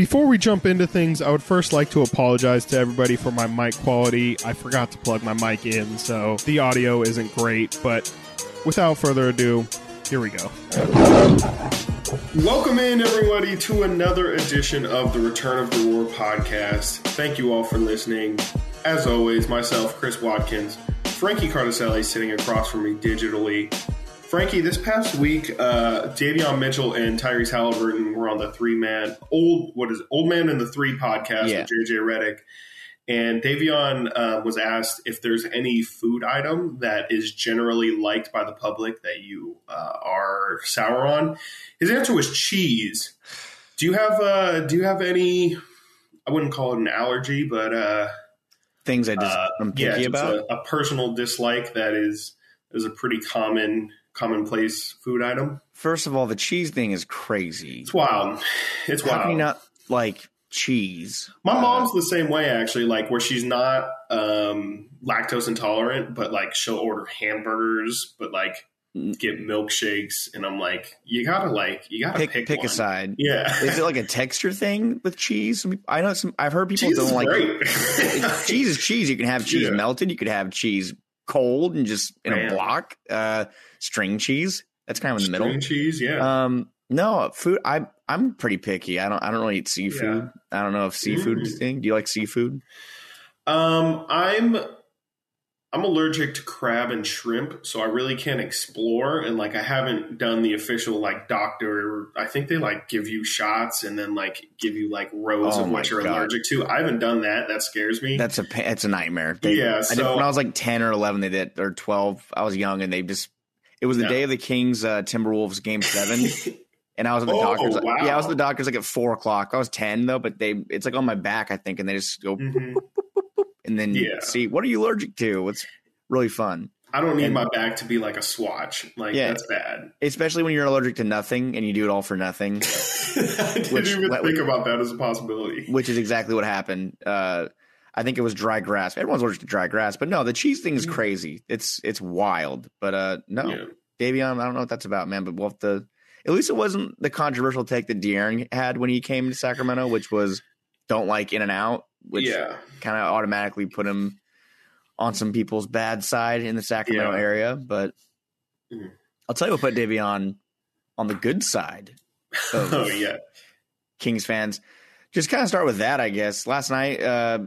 Before we jump into things, I would first like to apologize to everybody for my mic quality. I forgot to plug my mic in, so the audio isn't great, but without further ado, here we go. Welcome in, everybody, to another edition of the Return of the War podcast. Thank you all for listening. As always, myself, Chris Watkins, Frankie Cardicelli sitting across from me digitally. Frankie, this past week, uh, Davion Mitchell and Tyrese Haliburton were on the three man old what is it, old man in the three podcast Yeah. with JJ Redick, and Davion uh, was asked if there's any food item that is generally liked by the public that you uh, are sour on. His answer was cheese. Do you have uh, Do you have any? I wouldn't call it an allergy, but uh, Things I just uh, I'm yeah, picky about. a, a personal dislike that is is a pretty common commonplace food item. First of all, the cheese thing is crazy. It's wild. It's How can you wild. not like cheese? My Uh, mom's the same way actually, like where she's not um, lactose intolerant, but like she'll order hamburgers, but like get milkshakes, and I'm like, you gotta like, you gotta pick pick pick, a side. Yeah, Is it like a texture thing with cheese? I know some. I've heard people cheese don't is like cheese. Is cheese? You can have cheese Yeah. melted. You could have cheese cold and just in Man. a block. Uh, string cheese. That's kind of in the middle. String cheese, yeah. Um, no food. I I'm pretty picky. I don't I don't really eat seafood. I don't know if seafood is a Mm. thing. Do you like seafood? Um, I'm I'm allergic to crab and shrimp, so I really can't explore. And like, I haven't done the official like doctor. I think they like give you shots and then like give you like rows Oh of what you're God. allergic to. I haven't done that. That scares me. That's a it's a nightmare. They, Yeah, I did, so- when I was like ten or eleven, they did or twelve. I was young, and they just it was the Yeah. day of the Kings uh, Timberwolves game seven, and I was at the Oh, doctors. wow. Yeah, I was at the doctors like at four o'clock. I was ten though, but they it's like on my back, I think, and they just go Mhm. And then Yeah. see what are you allergic to. It's really fun, I don't need And- my back to be like a swatch. Like Yeah. that's bad. especially when you're allergic to nothing and you do it all for nothing, I didn't Which- even think about that as a possibility. which is exactly what happened. Uh, I think it was dry grass. Everyone's allergic to dry grass, but no, the cheese thing is Mhm. crazy. It's it's wild, but uh, no. Yeah. Davion, I don't know what that's about, man, but we'll have to. At least it wasn't the controversial take that De'Aaron had when he came to Sacramento, which was don't like In and Out, which yeah. kind of automatically put him on some people's bad side in the Sacramento Yeah. area. But Mhm. I'll tell you what put Davion on the good side of oh yeah. Kings fans. Just kind of start with that, I guess. Last night, uh,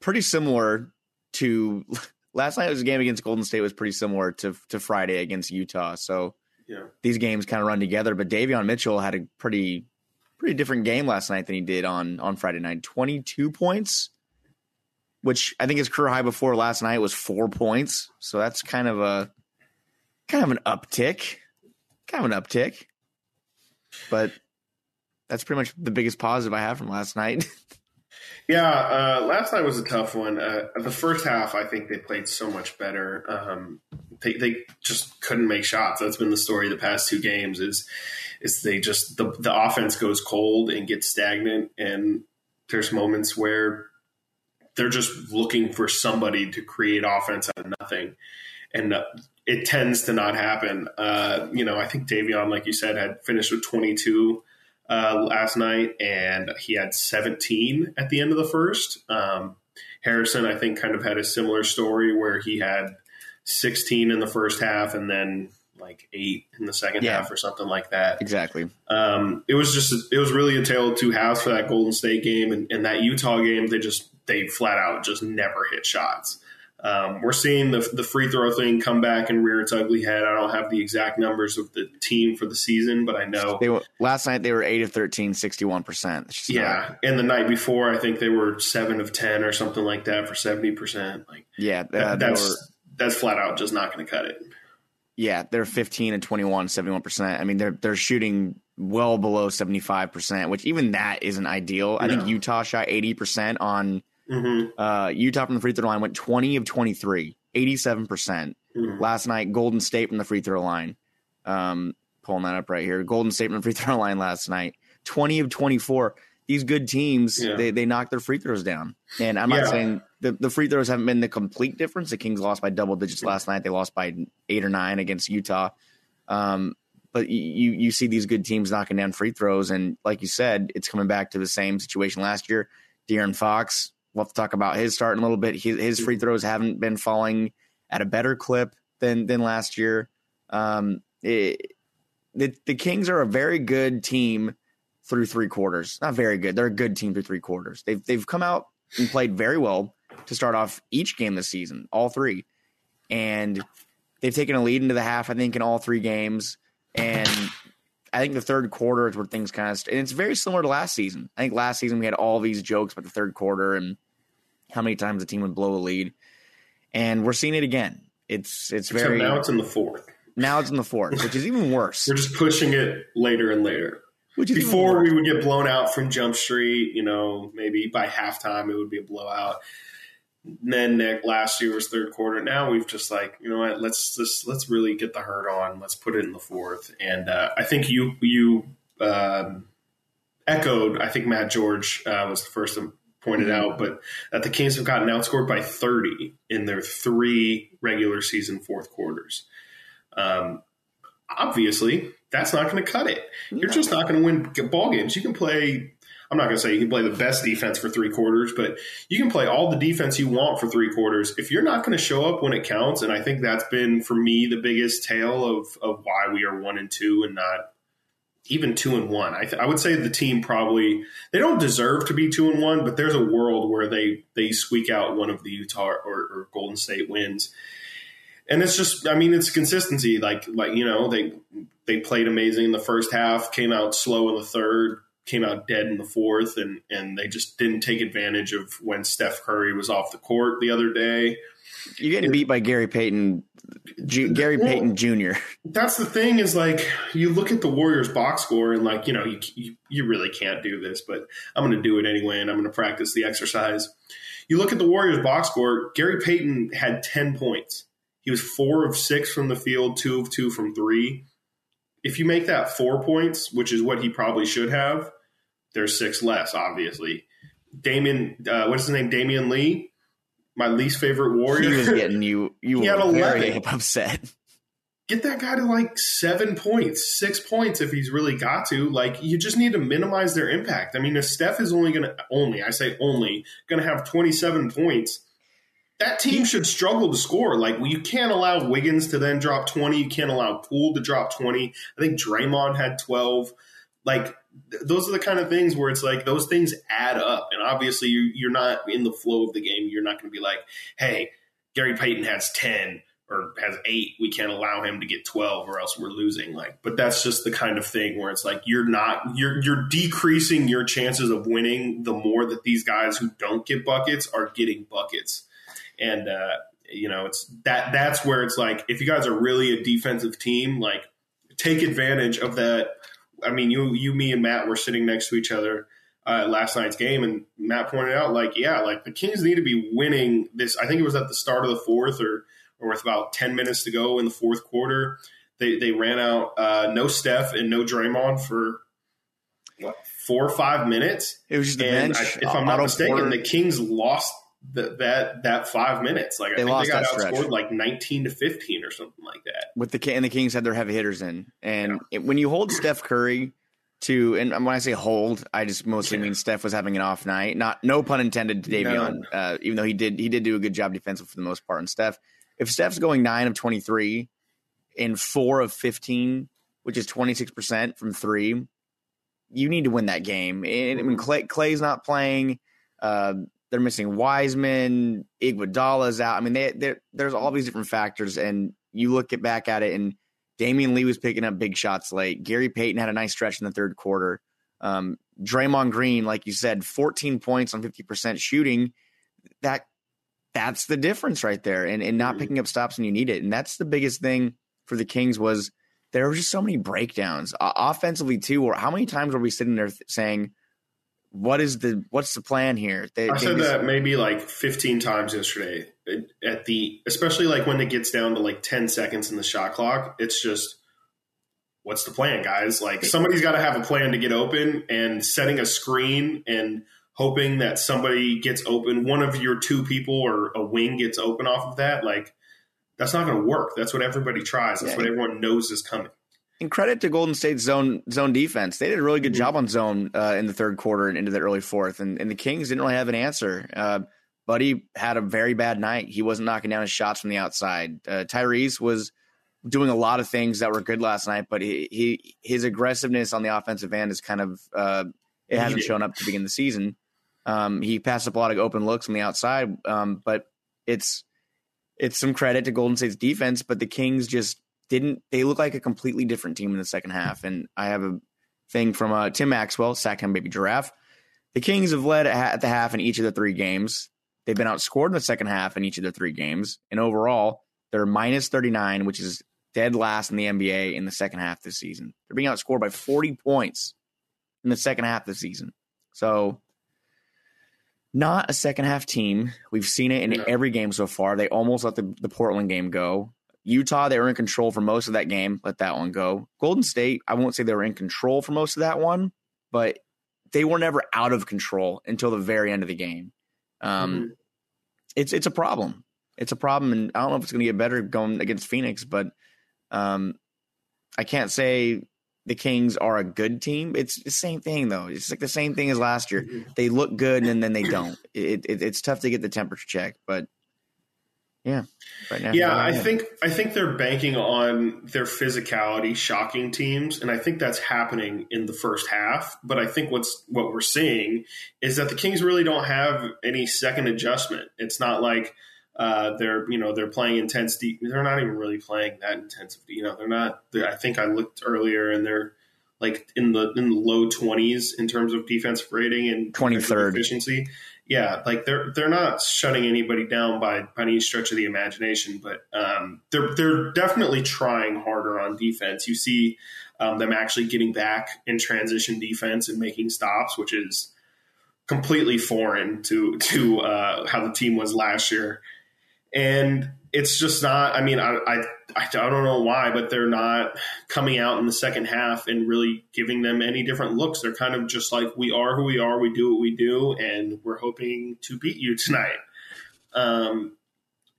pretty similar to last night was a game against Golden State was pretty similar to to Friday against Utah. So Yeah. these games kind of run together. But Davion Mitchell had a pretty pretty different game last night than he did on on Friday night. Twenty two points, which I think his career high before last night was four points. So that's kind of a kind of an uptick, kind of an uptick. But that's pretty much the biggest positive I have from last night. Yeah, uh, last night was a tough one. Uh, the first half, I think they played so much better. Um, they, they just couldn't make shots. That's been the story the past two games. Is is they just the the offense goes cold and gets stagnant, and there's moments where they're just looking for somebody to create offense out of nothing, and uh, it tends to not happen. Uh, you know, I think Davion, like you said, had finished with 22 uh, last night, and he had 17 at the end of the first. Um, Harrison, I think, kind of had a similar story where he had 16 in the first half and then like eight in the second Yeah. half or something like that. exactly. Um, it was just it was really a tale of two halves for that Golden State game and, and that Utah game. They just they flat out just never hit shots. Um, we're seeing the the free throw thing come back and rear its ugly head. I don't have the exact numbers of the team for the season, but I know They were last night they were 8 of 13, 61%. Yeah, and the night before, I think they were seven of ten or something like that for seventy percent. Like Yeah, that, uh, that's were that's flat out just not going to cut it. yeah, they're 15 and 21, 71%. I mean, they're they're shooting well below 75%, which even that isn't ideal. I think Utah shot 80% on hmm uh, Utah from the free throw line went 20 of 23, 87%. hmm Last night, Golden State from the free throw line. Um, pulling that up right here. Golden State from the free throw line last night, 20 of 24. These good teams, Yeah. they, they knock their free throws down. And I'm not saying the, the free throws haven't been the complete difference. The Kings lost by double digits last night. They lost by eight or nine against Utah. Um, but you you see these good teams knocking down free throws, and like you said, it's coming back to the same situation last year. De'Aaron Fox, we'll have to talk about his start in a little bit. His, his free throws haven't been falling at a better clip than than last year. Um, it, the the Kings are a very good team through three quarters. Not very good. They're a good team through three quarters. They've they've come out and played very well to start off each game this season, all three, and they've taken a lead into the half. I think in all three games, and I think the third quarter is where things kind of. And it's very similar to last season. I think last season we had all these jokes about the third quarter and how many times the team would blow a lead, and we're seeing it again. It's it's very now it's in the fourth. Now it's in the fourth, which is even worse. We're just pushing it later and later. Which Before we would get blown out from Jump Street, you know, maybe by halftime it would be a blowout. Then last year was third quarter. Now we've just like, you know what? Let's just let's really get the hurt on. Let's put it in the fourth. And uh, I think you you um, echoed. I think Matt George uh, was the first to point it mm-hmm. out, but that the Kings have gotten outscored by 30 in their three regular season fourth quarters. Um, obviously, that's not going to cut it. You're just not going to win ball games. You can play. I'm not going to say you can play the best defense for three quarters, but you can play all the defense you want for three quarters. If you're not going to show up when it counts, and I think that's been for me the biggest tale of of why we are one and two and not even two and one. I, th- I, would say the team probably they don't deserve to be two and one, but there's a world where they they squeak out one of the Utah or, or Golden State wins and it's just I mean it's consistency like like you know they they played amazing in the first half came out slow in the third came out dead in the fourth and and they just didn't take advantage of when Steph Curry was off the court the other day you're getting beat by Gary Payton G- Gary well, Payton Jr. That's the thing is like you look at the Warriors box score and like you know you you, you really can't do this but I'm going to do it anyway and I'm going to practice the exercise you look at the Warriors box score Gary Payton had 10 points he was four of six from the field, two of two from three. If you make that four points, which is what he probably should have, there's six less, obviously. Damion, uh, what's his name? Damion Lee, my least favorite warrior. He was getting you. You were very upset. Get that guy to like seven points, six points if he's really got to. Like you just need to minimize their impact. I mean, if Steph is only going to only, I say only, going to have 27 points that team should struggle to score. Like well, you can't allow Wiggins to then drop twenty. You can't allow Poole to drop twenty. I think Draymond had twelve. Like th- those are the kind of things where it's like those things add up, and obviously you, you're not in the flow of the game. You're not going to be like, hey, Gary Payton has ten or has eight. We can't allow him to get twelve, or else we're losing. Like, but that's just the kind of thing where it's like you're not you're you're decreasing your chances of winning the more that these guys who don't get buckets are getting buckets and uh, you know it's that that's where it's like if you guys are really a defensive team, like take advantage of that. I mean, you you me and Matt were sitting next to each other uh, last night's game, and Matt pointed out like, yeah, like the Kings need to be winning this. I think it was at the start of the fourth, or or with about ten minutes to go in the fourth quarter. They they ran out uh, no Steph and no Draymond for what, four or five minutes. It was just the bench. I, if I'm not mistaken, the Kings lost that that that five minutes. Like I they think they got outscored stretch. like nineteen to fifteen or something like that. With the and the Kings had their heavy hitters in, and yeah. it, when you hold Steph Curry to, and when I say hold, I just mostly yeah. mean Steph was having an off night. Not no pun intended to Davion, no. uh, even though he did he did do a good job defensive for the most part. And Steph, if Steph's going nine of twenty three, in four of fifteen, which is twenty six percent from three, you need to win that game. And when mm-hmm. Clay, Clay's not playing. Uh, they're missing Wiseman, Iguodala's out. I mean, they, there's all these different factors, and you look at back at it, and Damion Lee was picking up big shots late. Gary Payton had a nice stretch in the third quarter. Um, Draymond Green, like you said, 14 points on 50% shooting. That that's the difference right there, and and not mm-hmm. picking up stops when you need it. And that's the biggest thing for the Kings was there were just so many breakdowns uh, offensively too. Or how many times were we sitting there th- saying? What is the what's the plan here? They, I said that maybe like 15 times yesterday. At the especially like when it gets down to like 10 seconds in the shot clock, it's just what's the plan, guys? Like somebody's got to have a plan to get open, and setting a screen and hoping that somebody gets open, one of your two people or a wing gets open off of that. Like that's not going to work. That's what everybody tries. That's yeah. what everyone knows is coming. And credit to Golden State's zone zone defense. They did a really good Mhm. job on zone uh, in the third quarter and into the early fourth. And, and the Kings didn't really have an answer. Uh, Buddy had a very bad night. He wasn't knocking down his shots from the outside. Uh, Tyrese was doing a lot of things that were good last night, but he, he his aggressiveness on the offensive end is kind of uh, it hasn't Needed. shown up to begin the season. Um, he passed up a lot of open looks on the outside, um, but it's it's some credit to Golden State's defense, but the Kings just didn't. They look like a completely different team in the second half. And I have a thing from uh, Tim Maxwell, Sackham Baby Giraffe. The Kings have led at the half in each of the three games. They've been outscored in the second half in each of the three games, and overall they're minus thirty nine, which is dead last in the NBA in the second half this season. They're being outscored by forty points in the second half this season. So not a second half team. We've seen it in No. every game so far. They almost let the, the Portland game go. Utah, they were in control for most of that game. Let that one go. Golden State, I won't say they were in control for most of that one, but they were never out of control until the very end of the game. Um, Mhm. It's it's a problem. It's a problem, and I don't know if it's going to get better going against Phoenix, but um, I can't say the Kings are a good team. It's the same thing though. It's like the same thing as last year. They look good and then they don't. It, it it's tough to get the temperature check, but yeah, right now. Yeah, I think I think they're banking on their physicality shocking teams, and I think that's happening in the first half. But I think what's what we're seeing is that the Kings really don't have any second adjustment. It's not like uh, they're you know they're playing intense. De- they're not even really playing that intensive. You know, they're not. They're, I think I looked earlier, and they're like in the in the low twenties in terms of defensive rating and 23rd. efficiency. Yeah, like they're they're not shutting anybody down by by any stretch of the imagination, but um, they're they're definitely trying harder on defense. You see um, them actually getting back in transition defense and making stops, which is completely foreign to to uh, how the team was last year. And it's just not. I mean, I, I I don't know why, but they're not coming out in the second half and really giving them any different looks. They're kind of just like we are who we are. We do what we do, and we're hoping to beat you tonight. Um,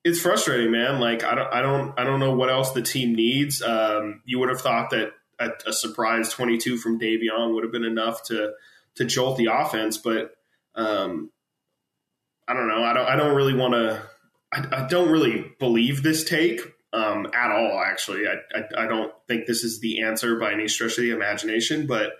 it's frustrating, man. Like I don't, I don't, I don't know what else the team needs. Um, you would have thought that a, a surprise twenty-two from Davion would have been enough to to jolt the offense, but um, I don't know. I don't, I don't really want to. I, I don't really believe this take um, at all. Actually, I, I I don't think this is the answer by any stretch of the imagination. But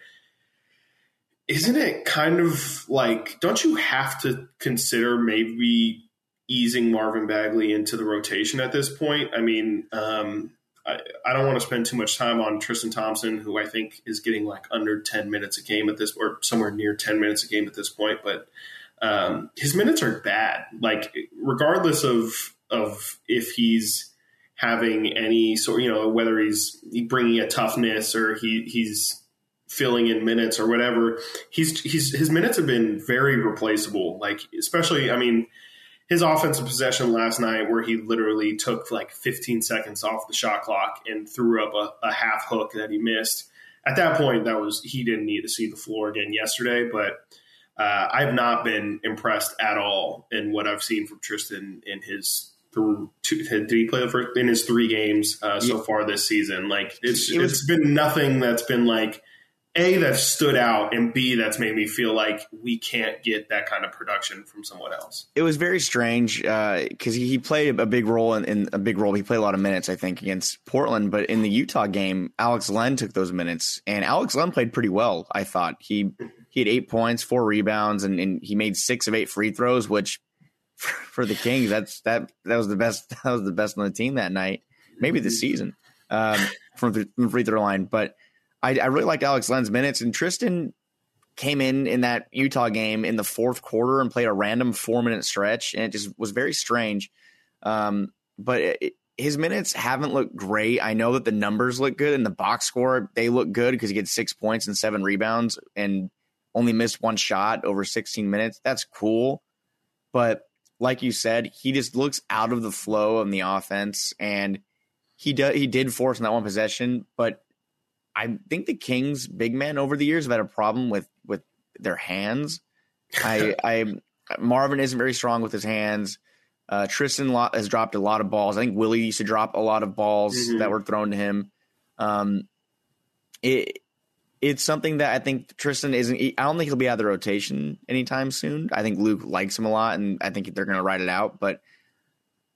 isn't it kind of like? Don't you have to consider maybe easing Marvin Bagley into the rotation at this point? I mean, um, I, I don't want to spend too much time on Tristan Thompson, who I think is getting like under ten minutes a game at this, or somewhere near ten minutes a game at this point, but um, his minutes are bad. Like regardless of of if he's having any sort, you know, whether he's bringing a toughness or he he's filling in minutes or whatever, he's he's his minutes have been very replaceable. Like especially, I mean, his offensive possession last night where he literally took like 15 seconds off the shot clock and threw up a, a half hook that he missed. At that point, that was he didn't need to see the floor again yesterday, but uh, I've not been impressed at all in what I've seen from Tristan in his through two, did he play the first in his three games uh, so Yeah. far this season? Like it's It was- it's been nothing that's been like a that stood out and b that's made me feel like we can't get that kind of production from someone else. it was very strange because he, he played a big role in, in a big role. He played a lot of minutes, I think, against Portland. But in the Utah game, Alex Len took those minutes, and Alex Len played pretty well. I thought he he had eight points, four rebounds, and, and he made six of eight free throws, which for, for the Kings, that's that that was the best. That was the best on the team that night, maybe the season um, from the from free throw line. But I, I really liked Alex Len's minutes, and Tristan came in in that Utah game in the fourth quarter and played a random four minute stretch, and it just was very strange. Um, but it, his minutes haven't looked great. I know that the numbers look good and the box score they look good because he gets six points and seven rebounds and only missed one shot over 16 minutes. That's cool, but like you said, he just looks out of the flow of the offense, and he did he did force in that one possession, but I think the Kings big men over the years have had a problem with with their hands. I I Marvin isn't very strong with his hands. Uh, Tristan has dropped a lot of balls. I think Willie used to drop a lot of balls Mhm. that were thrown to him. Um, it it's something that I think Tristan isn't. I don't think he'll be out of the rotation anytime soon. I think Luke likes him a lot, and I think they're going to ride it out. But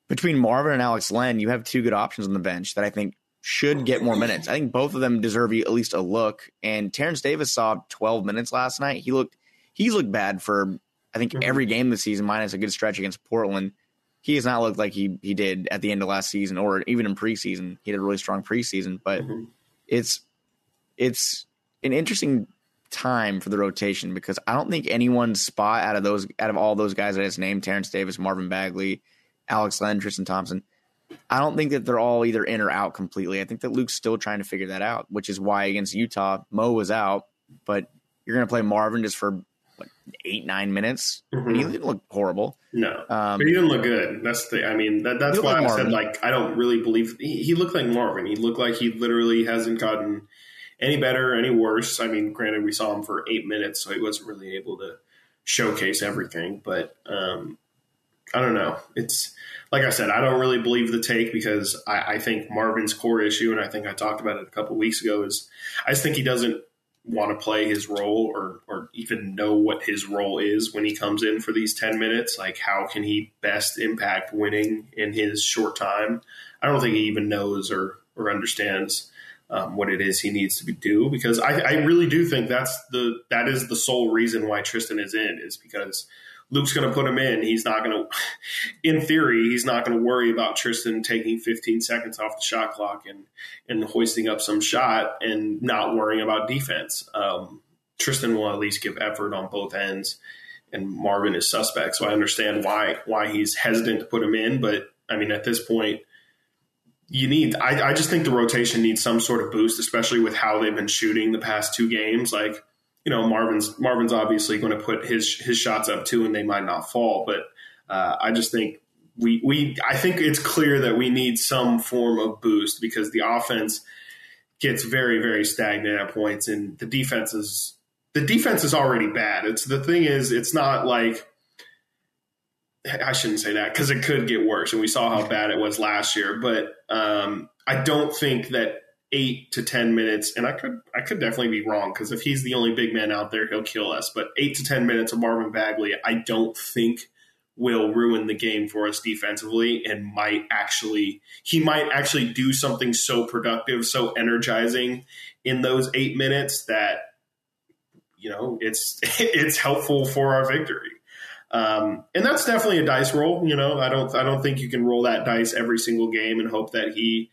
between Marvin and Alex Len, you have two good options on the bench that I think should get more minutes. I think both of them deserve at least a look. And Terence Davis saw 12 minutes last night. He looked he's looked bad for I think mm-hmm. every game this season, minus a good stretch against Portland. He has not looked like he he did at the end of last season or even in preseason. He had a really strong preseason, but mm-hmm. it's it's an interesting time for the rotation because I don't think anyone's spot out of those out of all those guys that I just named, Terence Davis, Marvin Bagley, Alex Len, Tristan Thompson, I don't think that they're all either in or out completely. I think that Luke's still trying to figure that out, which is why against Utah, Mo was out, but you're going to play Marvin just for what, eight, nine minutes. Mm-hmm. he didn't look horrible. No, um, but he didn't look good. That's the. I mean, that, that's why like I Marvin. said like I don't really believe he, he looked like Marvin. He looked like he literally hasn't gotten any better, any worse. I mean, granted, we saw him for eight minutes, so he wasn't really able to showcase everything. But um, I don't know. It's like I said, I don't really believe the take because I, I think Marvin's core issue, and I think I talked about it a couple weeks ago, is I just think he doesn't want to play his role or or even know what his role is when he comes in for these 10 minutes like how can he best impact winning in his short time i don't think he even knows or or understands um, what it is he needs to do because I, I really do think that's the that is the sole reason why Tristan is in is because Luke's going to put him in. He's not going to, in theory, he's not going to worry about Tristan taking 15 seconds off the shot clock and and hoisting up some shot and not worrying about defense. Um, Tristan will at least give effort on both ends, and Marvin is suspect. So I understand why why he's hesitant to put him in, but I mean at this point you need I, I just think the rotation needs some sort of boost especially with how they've been shooting the past two games. Like you know marvin's marvin's obviously going to put his his shots up too and they might not fall but uh, i just think we we i think it's clear that we need some form of boost because the offense gets very very stagnant at points and the defense is the defense is already bad. It's the thing is it's not like I shouldn't say that because it could get worse, and we saw how bad it was last year. But um, I don't think that eight to ten minutes, and I could I could definitely be wrong because if he's the only big man out there, he'll kill us. But eight to ten minutes of Marvin Bagley, I don't think will ruin the game for us defensively, and might actually he might actually do something so productive, so energizing in those eight minutes that you know it's it's helpful for our victory. Um, and that's definitely a dice roll. You know, I don't I don't think you can roll that dice every single game and hope that he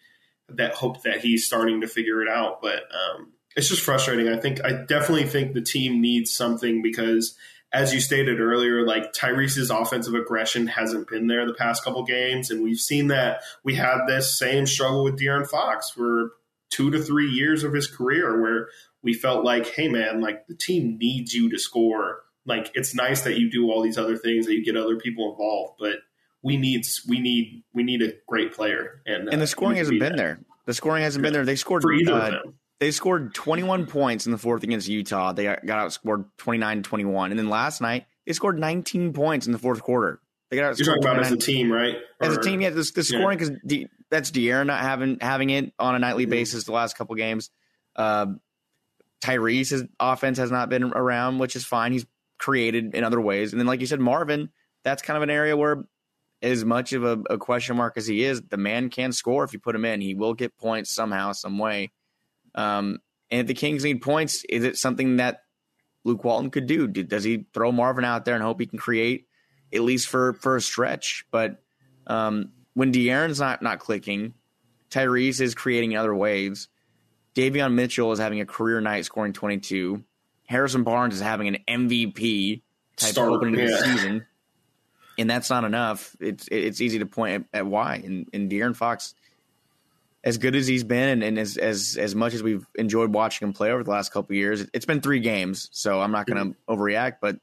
that hope that he's starting to figure it out. But um, it's just frustrating. I think I definitely think the team needs something because as you stated earlier, like Tyrese's offensive aggression hasn't been there the past couple games, and we've seen that we had this same struggle with De'Aaron Fox for two to three years of his career, where we felt like, hey man, like the team needs you to score like it's nice that you do all these other things that you get other people involved, but we need we need we need a great player and and the uh, scoring hasn't been that. there. The scoring hasn't been there. They scored for either uh, of them. They scored 21 points in the fourth against Utah. They got outscored 29-21. And then last night, they scored 19 points in the fourth quarter. They got You're talking about as a team, right? Or, as a team, yeah. The, the scoring because yeah. that's De'Aaron not having having it on a nightly basis the last couple games. Uh, Tyrese's offense has not been around, which is fine. He's created in other ways. And then, like you said, Marvin, that's kind of an area where, as much of a, a, question mark as he is, the man can score if you put him in. He will get points somehow, some way. Um, and if the Kings need points, is it something that Luke Walton could do? Does he throw Marvin out there and hope he can create at least for for a stretch? But um, when De'Aaron's not not clicking, Tyrese is creating other ways. Davion Mitchell is having a career night, scoring 22. Harrison Barnes is having an MVP type Start, opening yeah. of the season, and that's not enough. It's it's easy to point at, at why. And, and De'Aaron Fox, as good as he's been, and, and, as as as much as we've enjoyed watching him play over the last couple years, it's been three games, so I'm not going to mm-hmm. overreact. But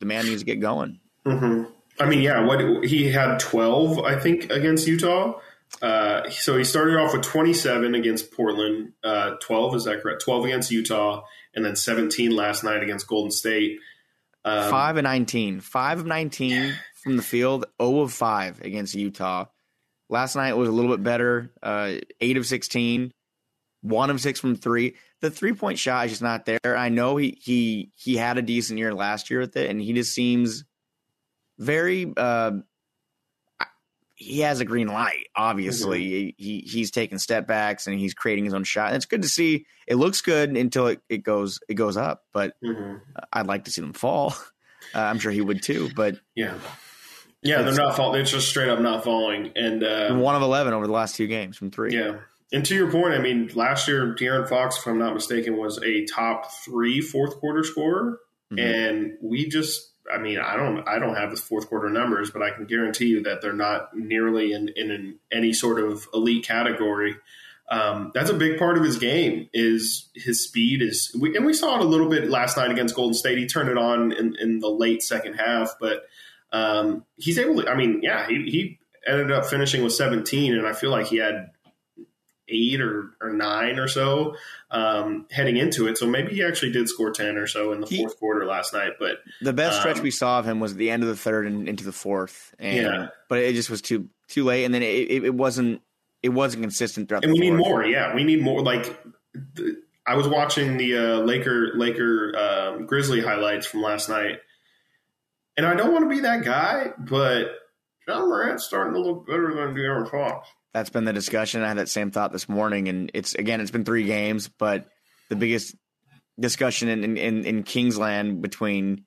the man needs to get going. Mm-hmm. I mean, yeah, what he had 12, I think, against Utah. Uh, so he started off with 27 against Portland, uh, 12 is that correct? 12 against Utah, and then 17 last night against Golden State. Um, five of 19, five of 19 from the field, 0 of five against Utah. Last night was a little bit better, uh, eight of 16. one of six from three. The three point shot is just not there. I know he he he had a decent year last year with it, and he just seems very. He has a green light. Obviously, mm-hmm. he he's taking step backs and he's creating his own shot. And it's good to see. It looks good until it, it goes it goes up. But mm-hmm. I'd like to see them fall. Uh, I'm sure he would too. But yeah, yeah, they're not falling. They're just straight up not falling. And uh, one of eleven over the last two games from three. Yeah. And to your point, I mean, last year De'Aaron Fox, if I'm not mistaken, was a top three fourth quarter scorer, mm-hmm. and we just I mean, I don't, I don't have the fourth quarter numbers, but I can guarantee you that they're not nearly in, in an, any sort of elite category. Um, that's a big part of his game is his speed is, we, and we saw it a little bit last night against Golden State. He turned it on in, in the late second half, but um, he's able to. I mean, yeah, he, he ended up finishing with 17, and I feel like he had eight or, or nine or so um, heading into it. So maybe he actually did score 10 or so in the he, fourth quarter last night. But the best um, stretch we saw of him was the end of the third and into the fourth. And, yeah. But it just was too too late. And then it, it, it wasn't it wasn't consistent throughout. And we fourth. need more. Yeah, we need more. Like the, I was watching the uh, Laker Laker um, Grizzly highlights from last night, and I don't want to be that guy, but Ja Morant's starting to look better than De'Aaron Fox that's been the discussion. I had that same thought this morning, and it's again, it's been three games, but the biggest discussion in in, in Kingsland between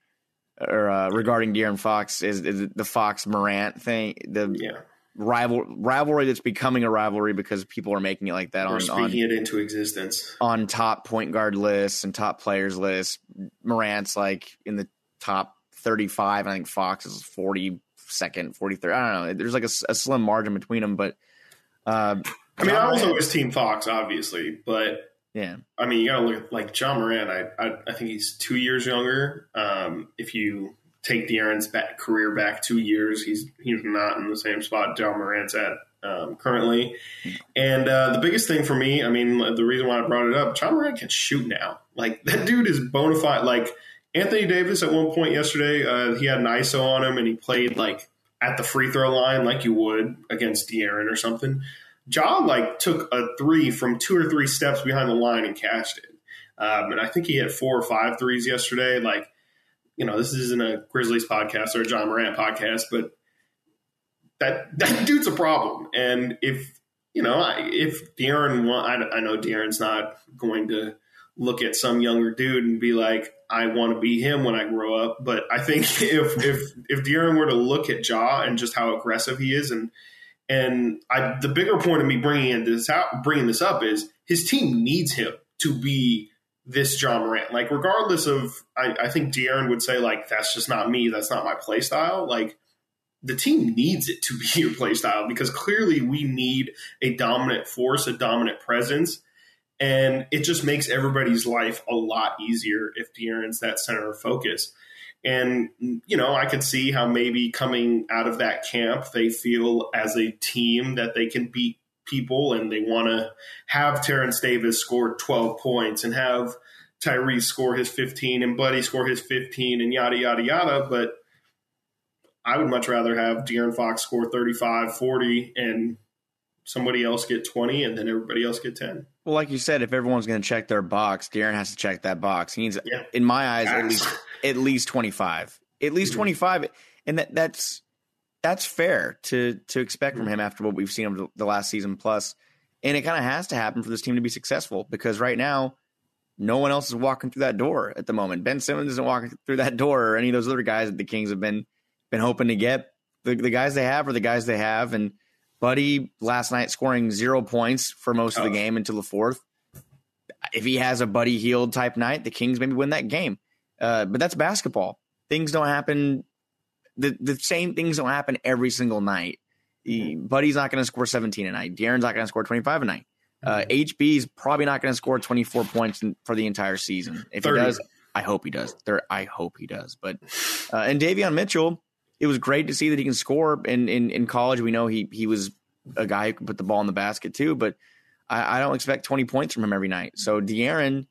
or uh, regarding De'Aaron Fox is, is, the Fox Morant thing. The yeah. rival rivalry that's becoming a rivalry because people are making it like that We're on speaking on, it into existence on top point guard lists and top players lists. Morant's like in the top thirty five. I think Fox is forty second, forty third. I don't know. There's like a, a slim margin between them, but uh, I mean, I was always Team Fox, obviously, but yeah, I mean, you got to look at like Ja Morant. I, I, I think he's two years younger. Um, if you take De'Aaron's back, career back two years, he's he's not in the same spot Ja Morant's at um, currently. And uh, the biggest thing for me, I mean, the reason why I brought it up, Ja Morant can shoot now. Like that dude is bona fide. Like Anthony Davis at one point yesterday, uh, he had an ISO on him and he played like at the free throw line like you would against De'Aaron or something. Ja like took a three from two or three steps behind the line and cashed it. Um, and I think he hit four or five threes yesterday. Like, you know, this isn't a Grizzlies podcast or a Ja Morant podcast, but that that dude's a problem. And if you know, if De'Aaron, I, I know De'Aaron's not going to look at some younger dude and be like, I want to be him when I grow up. But I think if if if De'Aaron were to look at Ja and just how aggressive he is, and and I, the bigger point of me bringing in this out, bringing this up is his team needs him to be this Ja Morant. Like regardless of, I, I think De'Aaron would say like that's just not me. That's not my play style. Like the team needs it to be your play style because clearly we need a dominant force, a dominant presence and it just makes everybody's life a lot easier if De'Aaron's that center of focus. And, you know, I could see how maybe coming out of that camp, they feel as a team that they can beat people and they want to have Terence Davis score 12 points and have Tyrese score his 15 and Buddy score his 15 and yada, yada, yada. But I would much rather have De'Aaron Fox score 35, 40 and somebody else get 20 and then everybody else get 10. Well, like you said, if everyone's going to check their box, De'Aaron has to check that box. He needs, yeah. in my eyes, yes. at least at least 25. At least mm-hmm. 25 and that that's that's fair to to expect mm-hmm. from him after what we've seen over the last season plus. And it kind of has to happen for this team to be successful because right now no one else is walking through that door at the moment. Ben Simmons isn't walking through that door or any of those other guys that the Kings have been been hoping to get. The, the guys they have are the guys they have and – Buddy last night scoring zero points for most of the oh. game until the fourth. If he has a Buddy Hield type night, the Kings maybe win that game. Uh, but that's basketball. Things don't happen. The the same things don't happen every single night. He, Buddy's not going to score 17 a night. De'Aaron's not going to score 25 a night. Uh, HB's probably not going to score 24 points in, for the entire season. If 30. he does, I hope he does. There, I hope he does. But uh, and Davion Mitchell, it was great to see that he can score. In in, in college, we know he he was a guy who can put the ball in the basket too, but I, I don't expect 20 points from him every night. So De'Aaron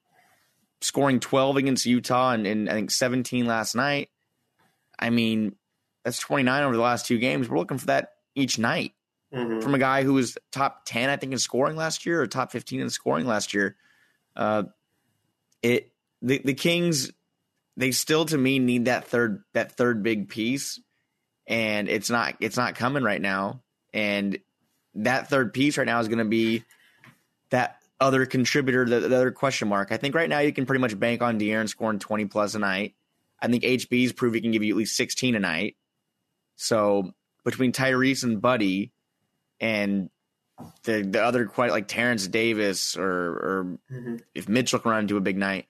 scoring 12 against Utah and, and I think 17 last night. I mean, that's 29 over the last two games. We're looking for that each night. mm-hmm. from a guy who was top ten, I think, in scoring last year or top fifteen in scoring last year. Uh, it the the Kings they still to me need that third that third big piece, and it's not it's not coming right now. And that third piece right now is going to be that other contributor, the, the, other question mark. I think right now you can pretty much bank on De'Aaron scoring 20 plus a night. I think HB's proved he can give you at least 16 a night. So between Tyrese and Buddy and the the other quite like Terence Davis or or mm-hmm. if Mitchell can run into a big night,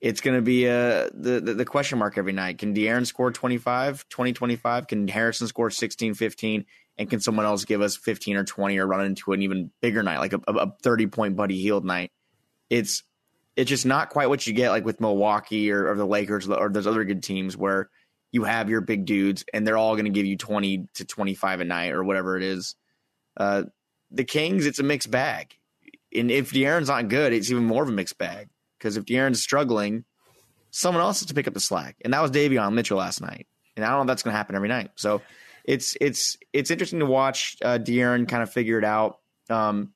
it's going to be uh, the, the, the question mark every night. Can De'Aaron score 25, 20, 25? Can Harrison score 16, 15? And can someone else give us 15 or 20 or run into an even bigger night, like a, a 30 point Buddy Hield night? It's it's just not quite what you get like with Milwaukee or, or the Lakers or those other good teams where you have your big dudes and they're all going to give you 20 to 25 a night or whatever it is. Uh, the Kings, it's a mixed bag. And if De'Aaron's not good, it's even more of a mixed bag because if De'Aaron's struggling, someone else has to pick up the slack. And that was Davion Mitchell last night. And I don't know if that's going to happen every night. So it's it's it's interesting to watch uh, De'Aaron kind of figure it out. Um,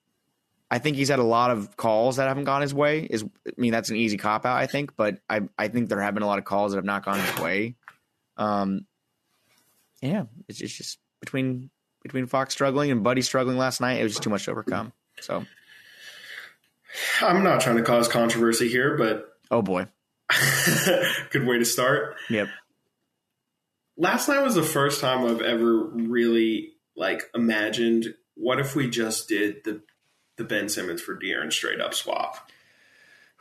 I think he's had a lot of calls that haven't gone his way. Is I mean that's an easy cop out, I think, but I I think there have been a lot of calls that have not gone his way. Um, yeah, it's, it's just between between Fox struggling and Buddy struggling last night, it was just too much to overcome. So I'm not trying to cause controversy here, but oh boy, good way to start. Yep last night was the first time I've ever really like imagined what if we just did the the Ben Simmons for De'Aaron straight up swap.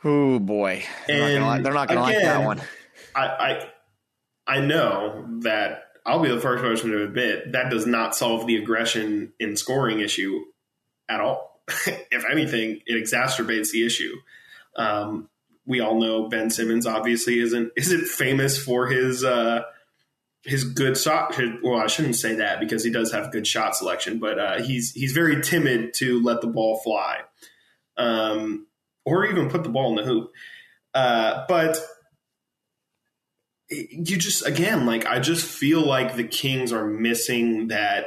Oh boy, they're not going to like that one. I, I I know that I'll be the first person to admit that does not solve the aggression in scoring issue at all. if anything, it exacerbates the issue. Um, we all know Ben Simmons obviously isn't isn't famous for his uh, his good shot. Well, I shouldn't say that because he does have good shot selection, but uh, he's he's very timid to let the ball fly, um, or even put the ball in the hoop. Uh, but you just again, like I just feel like the Kings are missing that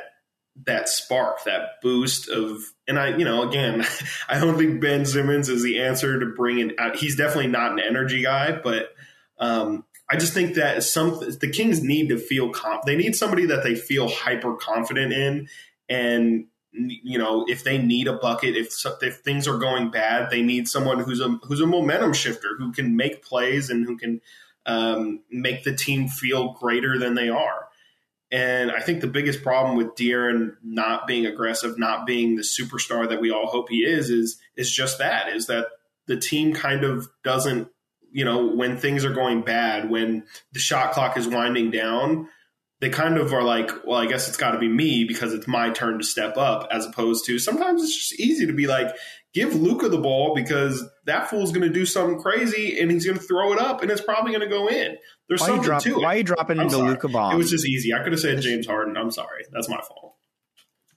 that spark, that boost of, and I, you know, again, I don't think Ben Simmons is the answer to bring in. He's definitely not an energy guy, but um, I just think that some the Kings need to feel comp. They need somebody that they feel hyper confident in, and you know if they need a bucket, if if things are going bad, they need someone who's a who's a momentum shifter who can make plays and who can um, make the team feel greater than they are. And I think the biggest problem with De'Aaron not being aggressive, not being the superstar that we all hope he is, is is just that is that the team kind of doesn't you know, when things are going bad, when the shot clock is winding down, they kind of are like, well, I guess it's got to be me because it's my turn to step up, as opposed to sometimes it's just easy to be like, give Luka the ball because that fool's going to do something crazy and he's going to throw it up and it's probably going to go in. There's why something drop, to it. Why are you dropping into Luka bomb? It was just easy. I could have said James Harden. I'm sorry. That's my fault.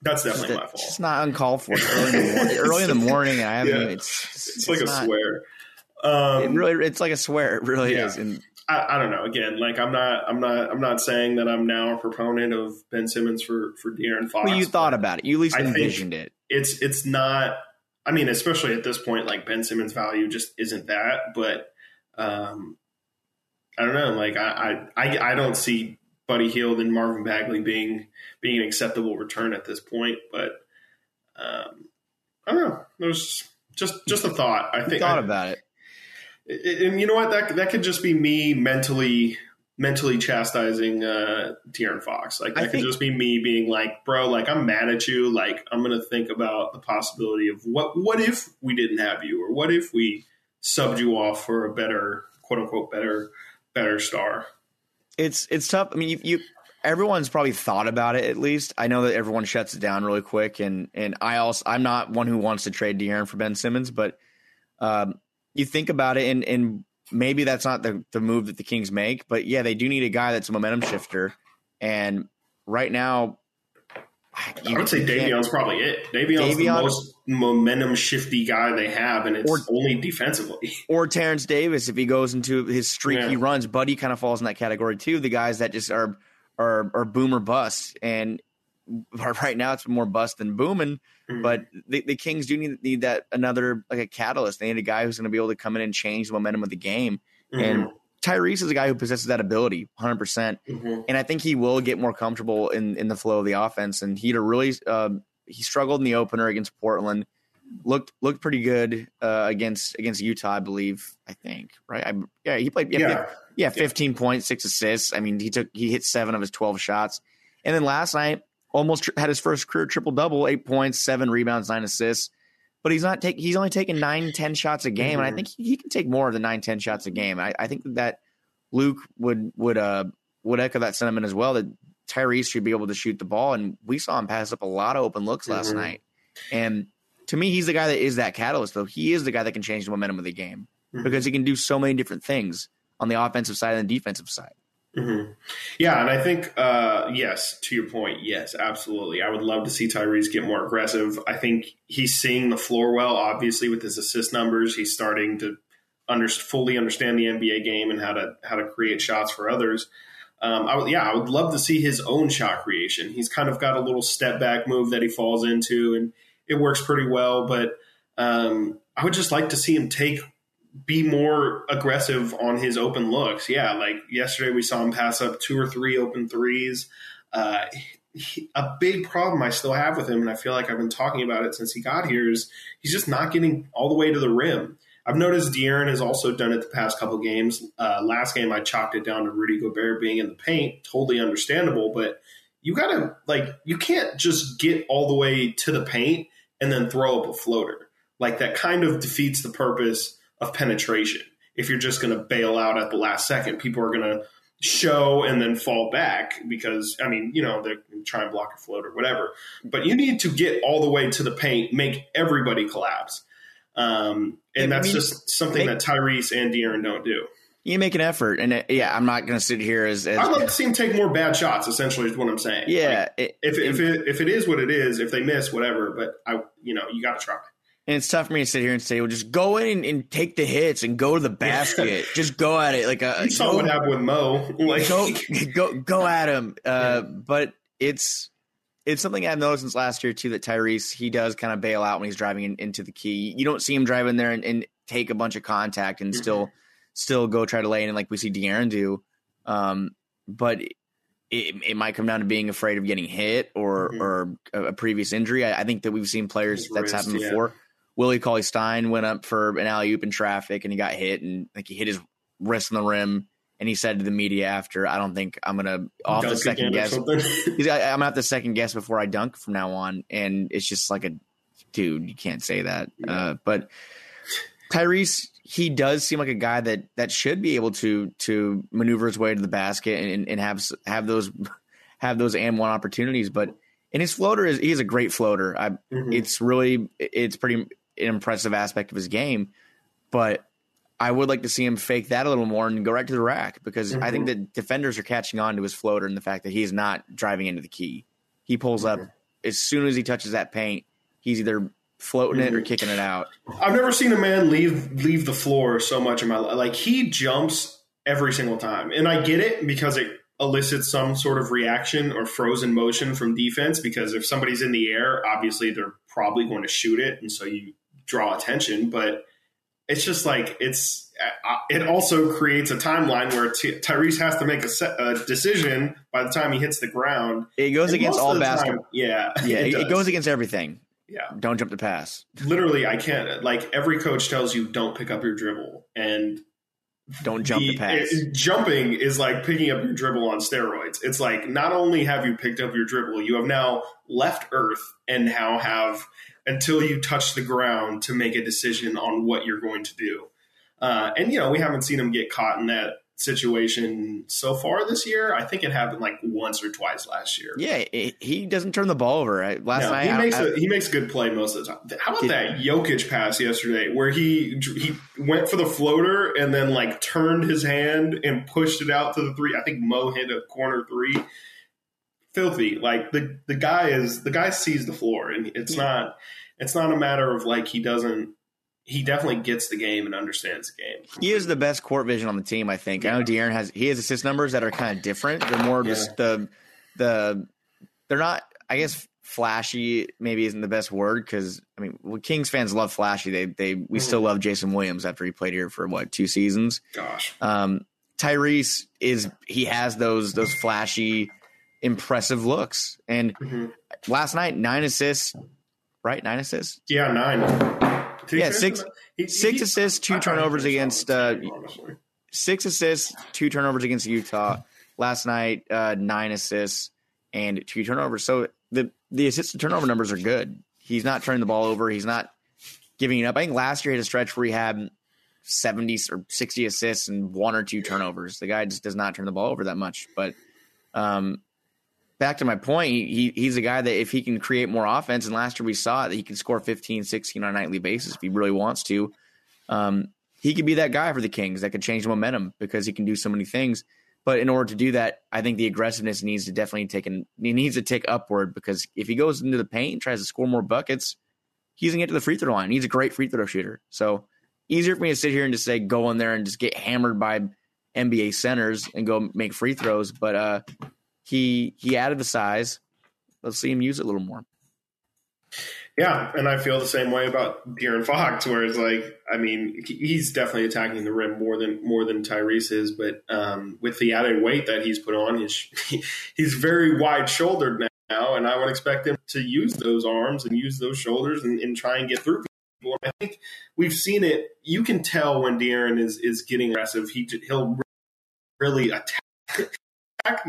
That's definitely my fault. It's not uncalled for. Early in the morning. early in the morning I haven't. Yeah. It's, it's, it's, like a not, swear. Um, it really, it's like a swear. It really yeah. is. And I, I, don't know. Again, like I'm not, I'm not, I'm not saying that I'm now a proponent of Ben Simmons for for De'Aaron Fox. Well, you thought about it. You at least envisioned it. It's it's not. I mean, especially at this point, like Ben Simmons' value just isn't that. But um, I don't know. Like I, I, I don't see Buddy Hield and Marvin Bagley being being an acceptable return at this point. But um, I don't know. There's just just a thought. I think you thought I, about it and you know what? That that could just be me mentally mentally chastising uh De'Aaron Fox. Like that I could think, just be me being like, bro, like I'm mad at you. Like I'm gonna think about the possibility of what what if we didn't have you, or what if we subbed you off for a better quote unquote better better star. It's it's tough. I mean, you, you everyone's probably thought about it at least. I know that everyone shuts it down really quick, and and I also I'm not one who wants to trade De'Aaron for Ben Simmons, but um, you think about it, and and maybe that's not the the move that the Kings make, but yeah, they do need a guy that's a momentum shifter. And right now, you, I would say Davion's probably it. Davion's Davion, the most momentum shifty guy they have, and it's or, only defensively. Or Terence Davis, if he goes into his streak yeah. he runs, Buddy kind of falls in that category too. The guys that just are are are boomer bust, and right now it's more bust than booming. Mhm. But the, the Kings do need, need that another like a catalyst. They need a guy who's going to be able to come in and change the momentum of the game. And Tyrese is a guy who possesses that ability 100%. Mhm. And I think he will get more comfortable in, in the flow of the offense. And he really, uh, he struggled in the opener against Portland. Looked looked pretty good uh, against against Utah, I believe. I think right. I, yeah, he played. Yeah, yeah, yeah, fifteen points, six assists. I mean, he took he hit seven of his twelve shots, and then last night almost tr- had his first career triple double, eight points, seven rebounds, nine assists. But he's not take he's only taking nine, ten shots a game, and I Mhm. think he, he can take more than nine, ten shots a game. I, I think that Luke would would uh would echo that sentiment as well. That Tyrese should be able to shoot the ball, and we saw him pass up a lot of open looks last Mhm. night. And to me, he's the guy that is that catalyst, though. He is the guy that can change the momentum of the game Mhm. because he can do so many different things on the offensive side and the defensive side. Hmm Yeah, and I think uh, yes, to your point, yes, absolutely. I would love to see Tyrese get more aggressive. I think he's seeing the floor well. Obviously, with his assist numbers, he's starting to under, fully understand the NBA game and how to how to create shots for others. Um, I would, yeah, I would love to see his own shot creation. He's kind of got a little step back move that he falls into, and it works pretty well. But um, I would just like to see him take be more aggressive on his open looks. Yeah, like yesterday we saw him pass up two or three open threes. Uh, he, a big problem I still have with him, and I feel like I've been talking about it since he got here, is he's just not getting all the way to the rim. I've noticed De'Aaron has also done it the past couple games. Uh, last game, I chalked it down to Rudy Gobert being in the paint. Totally understandable, but you gotta like you can't just get all the way to the paint and then throw up a floater. Like that kind of defeats the purpose of penetration. If you're just going to bail out at the last second, people are going to show and then fall back because I mean, you know, they're trying to block a float or whatever. But you need to get all the way to the paint, make everybody collapse. Um, and I that's mean, just something make- that Tyrese and De'Aaron don't do. You make an effort, and uh, yeah, I'm not going to sit here as, as I'd like to see him take more bad shots. Essentially, is what I'm saying. yeah. Like, it- if if it, if it is what it is, if they miss, whatever. But I, you know, you got to try. And it's tough for me to sit here and say, well, just go in and, and take the hits and go to the basket. just go at it like a You saw go, what happened with Mo. Like, go go go at him. Uh, But it's it's something I've noticed since last year too that Tyrese he does kind of bail out when he's driving in, into the key. You don't see him drive in there and, and take a bunch of contact and Mhm. still still go try to lay in like we see De'Aaron do. Um, but it, it might come down to being afraid of getting hit or Mhm. or a, a previous injury. I, I think that we've seen players His that's wrist, happened yeah. Willie Cauley Stein went up for an alley oop in traffic and he got hit and like he hit his wrist on the rim and he said to the media after, "I don't think I'm gonna off the second guess. He's, I, I'm gonna have to second guess before I dunk from now on." And it's just like a dude, you can't say that. Uh, but Tyrese, he does seem like a guy that that should be able to to maneuver his way to the basket and, and have have those have those and one opportunities. But and his floater is he's a great floater. I Mhm. it's really it's pretty an impressive aspect of his game, but I would like to see him fake that a little more and go right to the rack because I think that defenders are catching on to his floater and the fact that he's not driving into the key. He pulls up as soon as he touches that paint. He's either floating it or Mhm. kicking it out. I've never seen a man leave leave the floor so much in my life. Like he jumps every single time, and I get it because it elicits some sort of reaction or frozen motion from defense. Because if somebody's in the air, obviously they're probably going to shoot it, and so you draw attention. But it's just like it's. uh, It also creates a timeline where Ty- Tyrese has to make a, a decision by the time he hits the ground. It goes And against all the time- basketball. yeah, Yeah, it, it does. goes against everything. Yeah. Don't jump the pass. literally I can't like every coach tells you don't pick up your dribble and Don't jump the, pass. it- jumping is like picking up your dribble on steroids. It's like not only have you picked up your dribble, you have now left Earth and now have until you touch the ground to make a decision on what you're going to do. Uh, and you know we haven't seen him get caught in that situation so far this year. I think it happened like once or twice last year. yeah, it, he doesn't turn the ball over. I, last No, night, he makes I- a he makes a good play most of the time. How about Did- that Jokic pass yesterday, where he he went for the floater and then like turned his hand and pushed it out to the three. I think Mo hit a corner three. Filthy, like the the guy is the guy sees the floor, and it's not it's not a matter of like he doesn't. He definitely gets the game and understands the game. He is the best court vision on the team, I think. I know De'Aaron has he has assist numbers that are kind of different. They're more Yeah. just the the they're not I guess flashy maybe isn't the best word because I mean, well, Kings fans love flashy. They they we Mhm. still love Jason Williams after he played here for what two seasons. Gosh. Um, Tyrese is he has those those flashy, impressive looks. And Mhm. last night, nine assists, right? Nine assists, Yeah, nine. He Yeah, six- he- six he- assists, two I turnovers against, uh, six assists, two turnovers against Utah. Last night, uh, nine assists and two turnovers. So the the assist to turnover numbers are good. He's not turning the ball over. He's not giving it up. I think last year he had a stretch where he had seventy or sixty assists and one or two turnovers. The guy just does not turn the ball over that much. But um, back to my point, he, he's a guy that if he can create more offense, and last year we saw that he can score 15, 16 on a nightly basis if he really wants to. Um, he could be that guy for the Kings that could change momentum because he can do so many things. But in order to do that, I think the aggressiveness needs to definitely take an, he needs to tick upward because if he goes into the paint and tries to score more buckets, he's gonna get to the free throw line. He's a great free throw shooter. So easier for me to sit here and just say go in there and just get hammered by NBA centers and go make free throws. But uh, he he added the size. Let's see him use it a little more. Yeah, and I feel the same way about De'Aaron Fox, where it's like, I mean, he's definitely attacking the rim more than more than Tyrese is, but um, with the added weight that he's put on, he's he's very wide shouldered now, and I would expect him to use those arms and use those shoulders and, and try and get through people. I think we've seen it. You can tell when De'Aaron is is getting aggressive. He he'll really attack, attack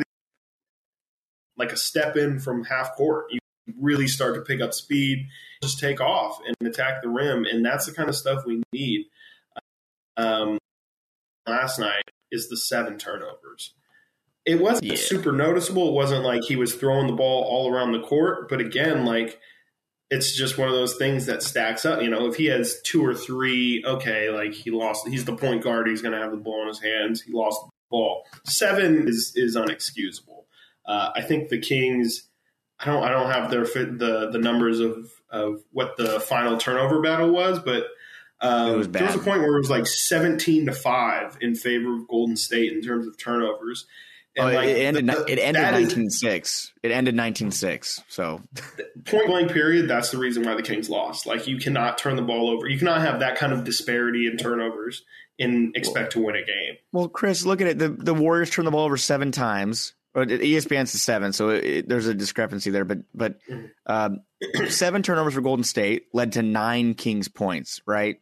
like a step in from half court. You really start to pick up speed, just take off and attack the rim, and that's the kind of stuff we need. Um, last night is the seven turnovers. It wasn't Yeah. super noticeable. It wasn't like he was throwing the ball all around the court, but again, like it's just one of those things that stacks up. You know, if he has two or three, okay, like he lost. He's the point guard. He's going to have the ball in his hands. He lost the ball. Seven is is unexcusable. Uh, I think the Kings. I don't. I don't have their the the numbers of of what the final turnover battle was, but um, was there was a point where it was like seventeen to five in favor of Golden State in terms of turnovers. Oh, it- like, it ended. the- it ended nineteen six. It ended nineteen six. So point blank period, that's the reason why the Kings lost. Like you cannot turn the ball over. You cannot have that kind of disparity in turnovers and expect to win a game. Well, Chris, look at it. The the Warriors turned the ball over seven times. Or E ESPN says seven, so it, it- there's a discrepancy there. But but um, seven turnovers for Golden State led to nine Kings points. Right?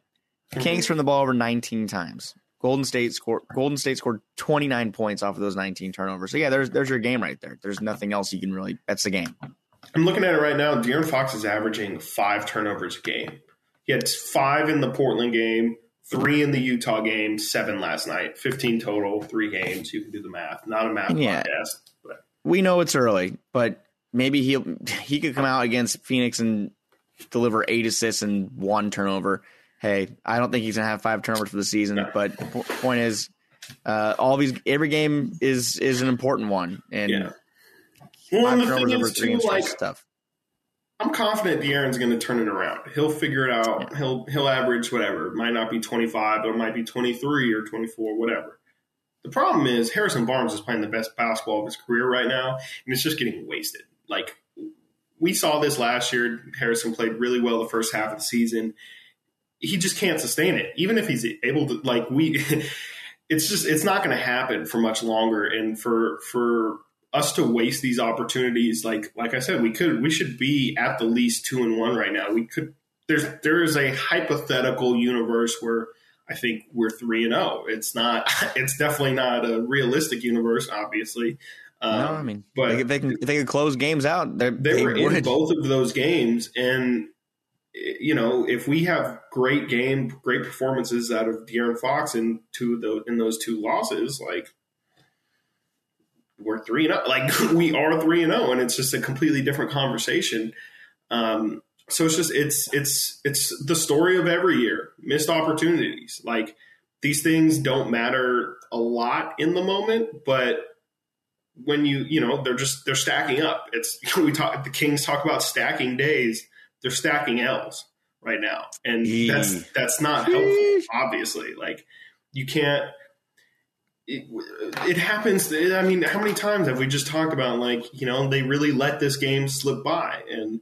Kings from the ball over 19 times. Golden State scored. Golden State scored 29 points off of those 19 turnovers. So yeah, there's there's your game right there. There's nothing else you can really. That's the game. I'm looking at it right now. De'Aaron Fox is averaging five turnovers a game. He had five in the Portland game, three in the Utah game, seven last night, 15 total, three games. You can do the math. Not a math Yeah. podcast. But we know it's early, but maybe he will he could come out against Phoenix and deliver eight assists and one turnover. Hey, I don't think he's gonna have five turnovers for the season, No. but po- point is, uh, all these every game is is an important one, and yeah. Well, five and the turnovers thing over is, three too, like, stuff. I'm confident De'Aaron's going to turn it around. He'll figure it out. He'll he'll average whatever. It might not be 25, but it might be 23 or 24, whatever. The problem is Harrison Barnes is playing the best basketball of his career right now, and it's just getting wasted. Like we saw this last year. Harrison played really well the first half of the season. He just can't sustain it, even if he's able to. Like we, it's just it's not going to happen for much longer. And for for us to waste these opportunities, like like I said, we could we should be at the least two and one right now. We could there's there is a hypothetical universe where I think we're three and zero. It's not. It's definitely not a realistic universe, obviously. Um, no, I mean, but- if they can they could close games out, they, they, they were in both of those games, and you know, if we have great game, great performances out of De'Aaron Fox in two of those in those two losses, like we're three and zero. Like we are three and zero, and it's just a completely different conversation. Um, so it's just it's it's it's the story of every year missed opportunities. Like these things don't matter a lot in the moment, but when you you know they're just they're stacking up. It's we talk the Kings talk about stacking days. They're stacking L's right now, and that's that's not helpful. Obviously, like you can't. It, it happens. I mean, how many times have we just talked about like you know they really let this game slip by, and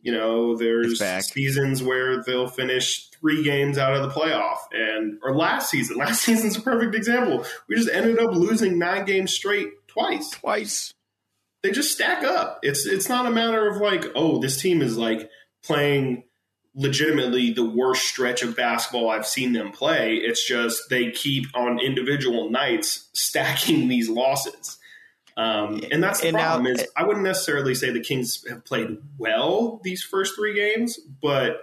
you know there's seasons where they'll finish three games out of the playoff, and or last season, last season's a perfect example. We just ended up losing nine games straight twice. Twice. They just stack up. It's it's not a matter of like, oh, this team is like playing legitimately the worst stretch of basketball I've seen them play. It's just they keep on individual nights stacking these losses. Um, and that's the and problem. Now, is I wouldn't necessarily say the Kings have played well these first three games, but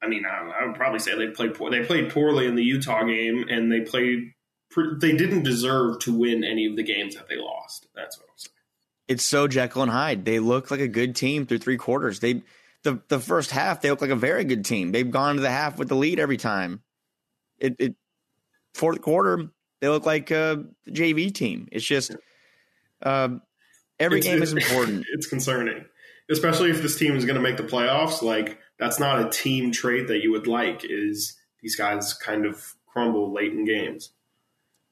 I mean, I, I would probably say they played poor. They played poorly in the Utah game, and they played. They didn't deserve to win any of the games that they lost. That's what I'm saying. It's so Jekyll and Hyde. They look like a good team through three quarters. They the the first half they look like a very good team. They've gone to the half with the lead every time. It, it fourth quarter they look like a JV team. It's just uh, every it's, game is important. It's concerning, especially if this team is going to make the playoffs. Like that's not a team trait that you would like. Is these guys kind of crumble late in games?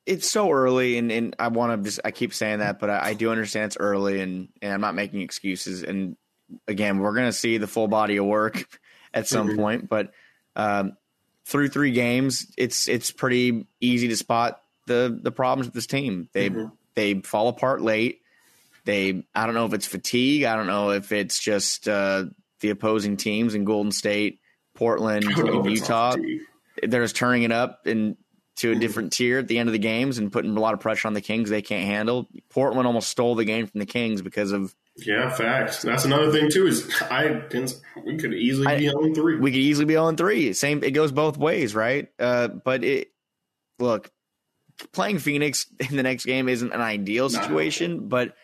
It's so early, and, and I want to just I keep saying that, but I, I do understand it's early, and, and I'm not making excuses. And again, we're going to see the full body of work at some mm-hmm. point, but um, through three games, it's it's pretty easy to spot the the problems with this team. They mm-hmm. they fall apart late. They I don't know if it's fatigue. I don't know if it's just uh, the opposing teams in Golden State, Portland, and Utah. They're just turning it up and to a mm-hmm. different tier at the end of the games and putting a lot of pressure on the Kings they can't handle. Portland almost stole the game from the Kings because of yeah, facts. That's another thing too. Is I. We could easily I, be on three. We could easily be on three. Same. It goes both ways, right? Uh, but it look playing Phoenix in the next game isn't an ideal situation, but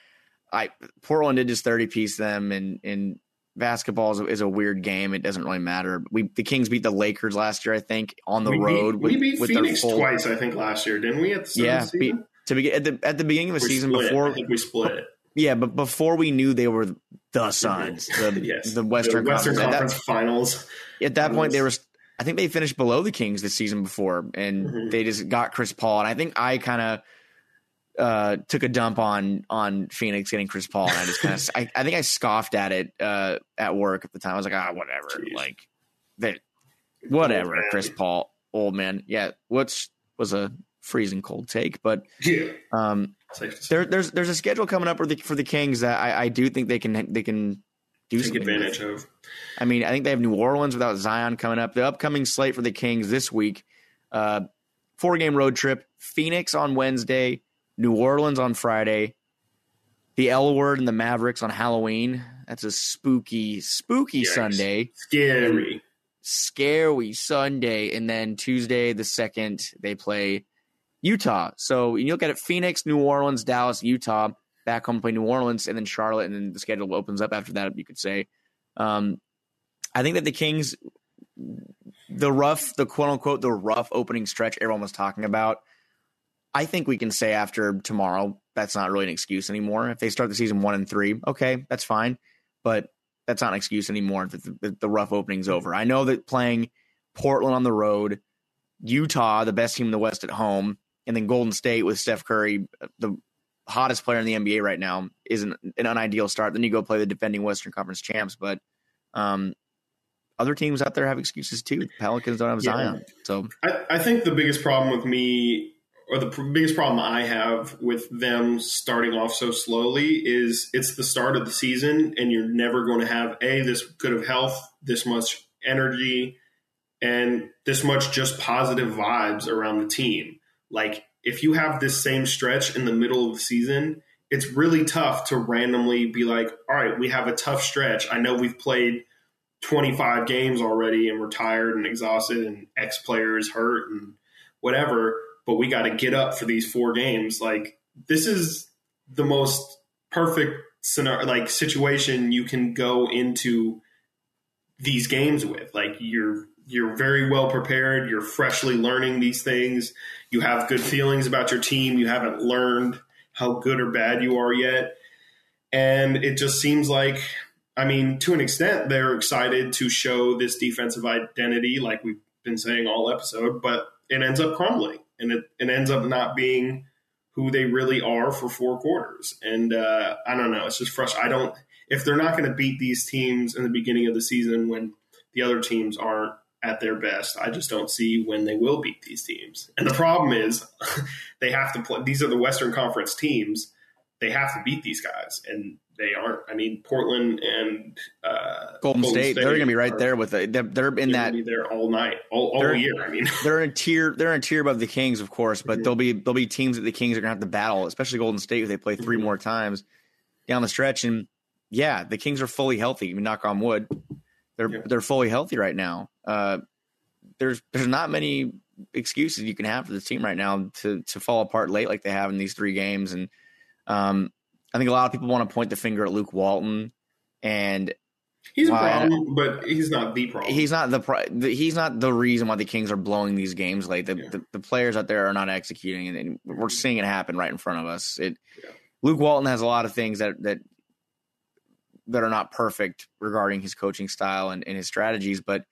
I Portland did just thirty piece them, and and basketball is a, is a, weird game. It doesn't really matter. We the Kings beat the Lakers last year, I think, on the we road. Beat, with, we beat Phoenix full, twice, I think, last year, didn't we? At the yeah, beat, to begin at the at the beginning of the we season before we split it. Yeah, but before we knew they were the Suns, the yes. the Western, the Western Conference, Conference that, Finals. At that point, they were. I think they finished below the Kings the season before, and mm-hmm. they just got Chris Paul. And I think I kind of uh, took a dump on on Phoenix getting Chris Paul, and I just kind of I, I, think I scoffed at it uh, at work at the time. I was like, ah, whatever, Jeez. like that, whatever. Chris Paul, old man, yeah. What's was a freezing cold take, but yeah. Um, there, there's there's a schedule coming up for the for the Kings that I, I do think they can they can do take advantage with. of. I mean, I think they have New Orleans without Zion coming up. The upcoming slate for the Kings this week, uh, four game road trip: Phoenix on Wednesday, New Orleans on Friday, the L word and the Mavericks on Halloween. That's a spooky, spooky Yikes. Sunday. Scary. Scary Sunday. And then Tuesday, the second, they play Utah. So you look at it Phoenix, New Orleans, Dallas, Utah, back home play New Orleans, and then Charlotte, and then the schedule opens up after that, you could say. Um, I think that the Kings, the rough, the quote unquote, the rough opening stretch everyone was talking about, I think we can say after tomorrow, that's not really an excuse anymore. If they start the season one and three, okay, that's fine. But that's not an excuse anymore. The, the, the rough opening's over. I know that playing Portland on the road, Utah, the best team in the West at home, and then Golden State with Steph Curry, the hottest player in the NBA right now, isn't an unideal start. Then you go play the defending Western Conference champs, but um, other teams out there have excuses too. Pelicans don't have yeah. Zion, so I, I, think the biggest problem with me, or the pr- biggest problem I have with them starting off so slowly, is it's the start of the season, and you're never going to have a this good of health, this much energy, and this much just positive vibes around the team. Like if you have this same stretch in the middle of the season, it's really tough to randomly be like, all right, we have a tough stretch. I know we've played 25 games already and we're tired and exhausted and X players hurt and whatever, but we got to get up for these four games. Like this is the most perfect scenario, like situation you can go into these games with. Like you're you're very well prepared. You're freshly learning these things. You have good feelings about your team. You haven't learned how good or bad you are yet. And it just seems like, I mean, to an extent, they're excited to show this defensive identity, like we've been saying all episode, but it ends up crumbling. and it, it ends up not being who they really are for four quarters. And uh, I don't know. It's just frustrating. I don't. If they're not going to beat these teams in the beginning of the season when the other teams aren't at their best, I just don't see when they will beat these teams. And the problem is, they have to play. These are the Western Conference teams. They have to beat these guys, and they aren't. I mean, Portland and uh, Golden, Golden State, State, they're going to be right are, there with it. They're, they're in they're that. there all night, all, all year. I mean, they're in tier. They're in tier above the Kings, of course, but mm-hmm. there'll be there'll be teams that the Kings are going to have to battle, especially Golden State if they play 3 mm-hmm. more times down the stretch. And yeah, the Kings are fully healthy. I mean, knock on wood, they're yeah. they're fully healthy right now. Uh, there's there's not many excuses you can have for this team right now to to fall apart late like they have in these three games and. Um, I think a lot of people want to point the finger at Luke Walton, and he's a problem, but he's not the problem. He's not the, he's not the reason why the Kings are blowing these games late. The, yeah. the, the, players out there are not executing, and, we're seeing it happen right in front of us. It yeah. Luke Walton has a lot of things that that that are not perfect regarding his coaching style and, and his strategies, but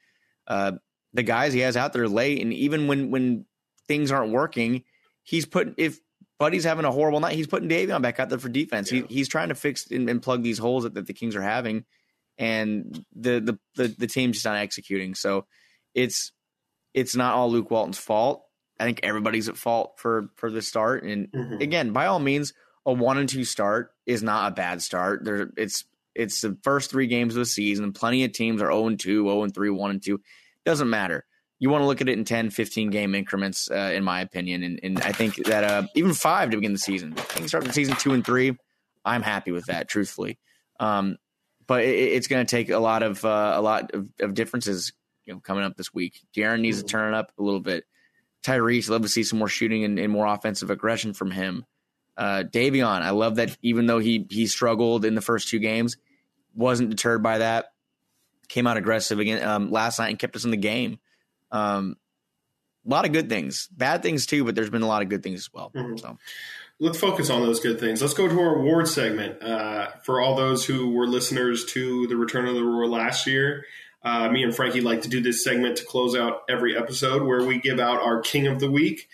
uh, the guys he has out there late, and even when when things aren't working, he's put if Buddy's having a horrible night. He's putting Davion back out there for defense. Yeah. He, he's trying to fix and, and plug these holes that, that, the Kings are having, and the, the the the team's just not executing. So it's it's not all Luke Walton's fault. I think everybody's at fault for for the start. And mm-hmm. again, by all means, a one and two start is not a bad start. There, it's it's the first three games of the season. Plenty of teams are 0 and 2, 0 and 3, 1 and 2. Doesn't matter you want to look at it in 10, 15 game increments, uh, in my opinion. And, and I think that uh, even five to begin the season, I can start the season two and three. I'm happy with that, truthfully. Um, but it, it's going to take a lot of uh, a lot of, of, differences, you know, coming up this week. De'Aaron needs to turn it up a little bit. Tyrese, love to see some more shooting and, and more offensive aggression from him. Uh, Davion, I love that even though he he struggled in the first two games, wasn't deterred by that. Came out aggressive again um, last night and kept us in the game. Um, a lot of good things, bad things too, but there's been a lot of good things as well. Mm-hmm. So let's focus on those good things. Let's go to our award segment. Uh, for all those who were listeners to the Return of the Roar last year, uh, me and Frankie like to do this segment to close out every episode where we give out our King of the Week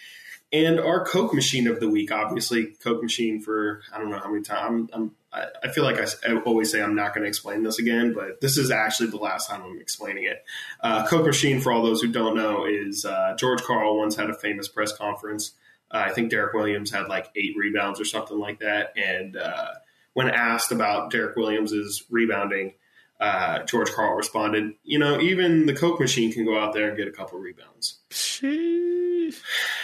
and our Coke Machine of the Week. Obviously, Coke Machine for I don't know how many times. I'm, I'm I, feel like I, always say I'm not going to explain this again, but this is actually the last time I'm explaining it. Uh, Coke Machine, for all those who don't know, is uh, George Karl once had a famous press conference. Uh, I think Derrick Williams had like eight rebounds or something like that. And uh, when asked about Derrick Williams's rebounding, uh, George Karl responded, "You know, even the Coke Machine can go out there and get a couple rebounds."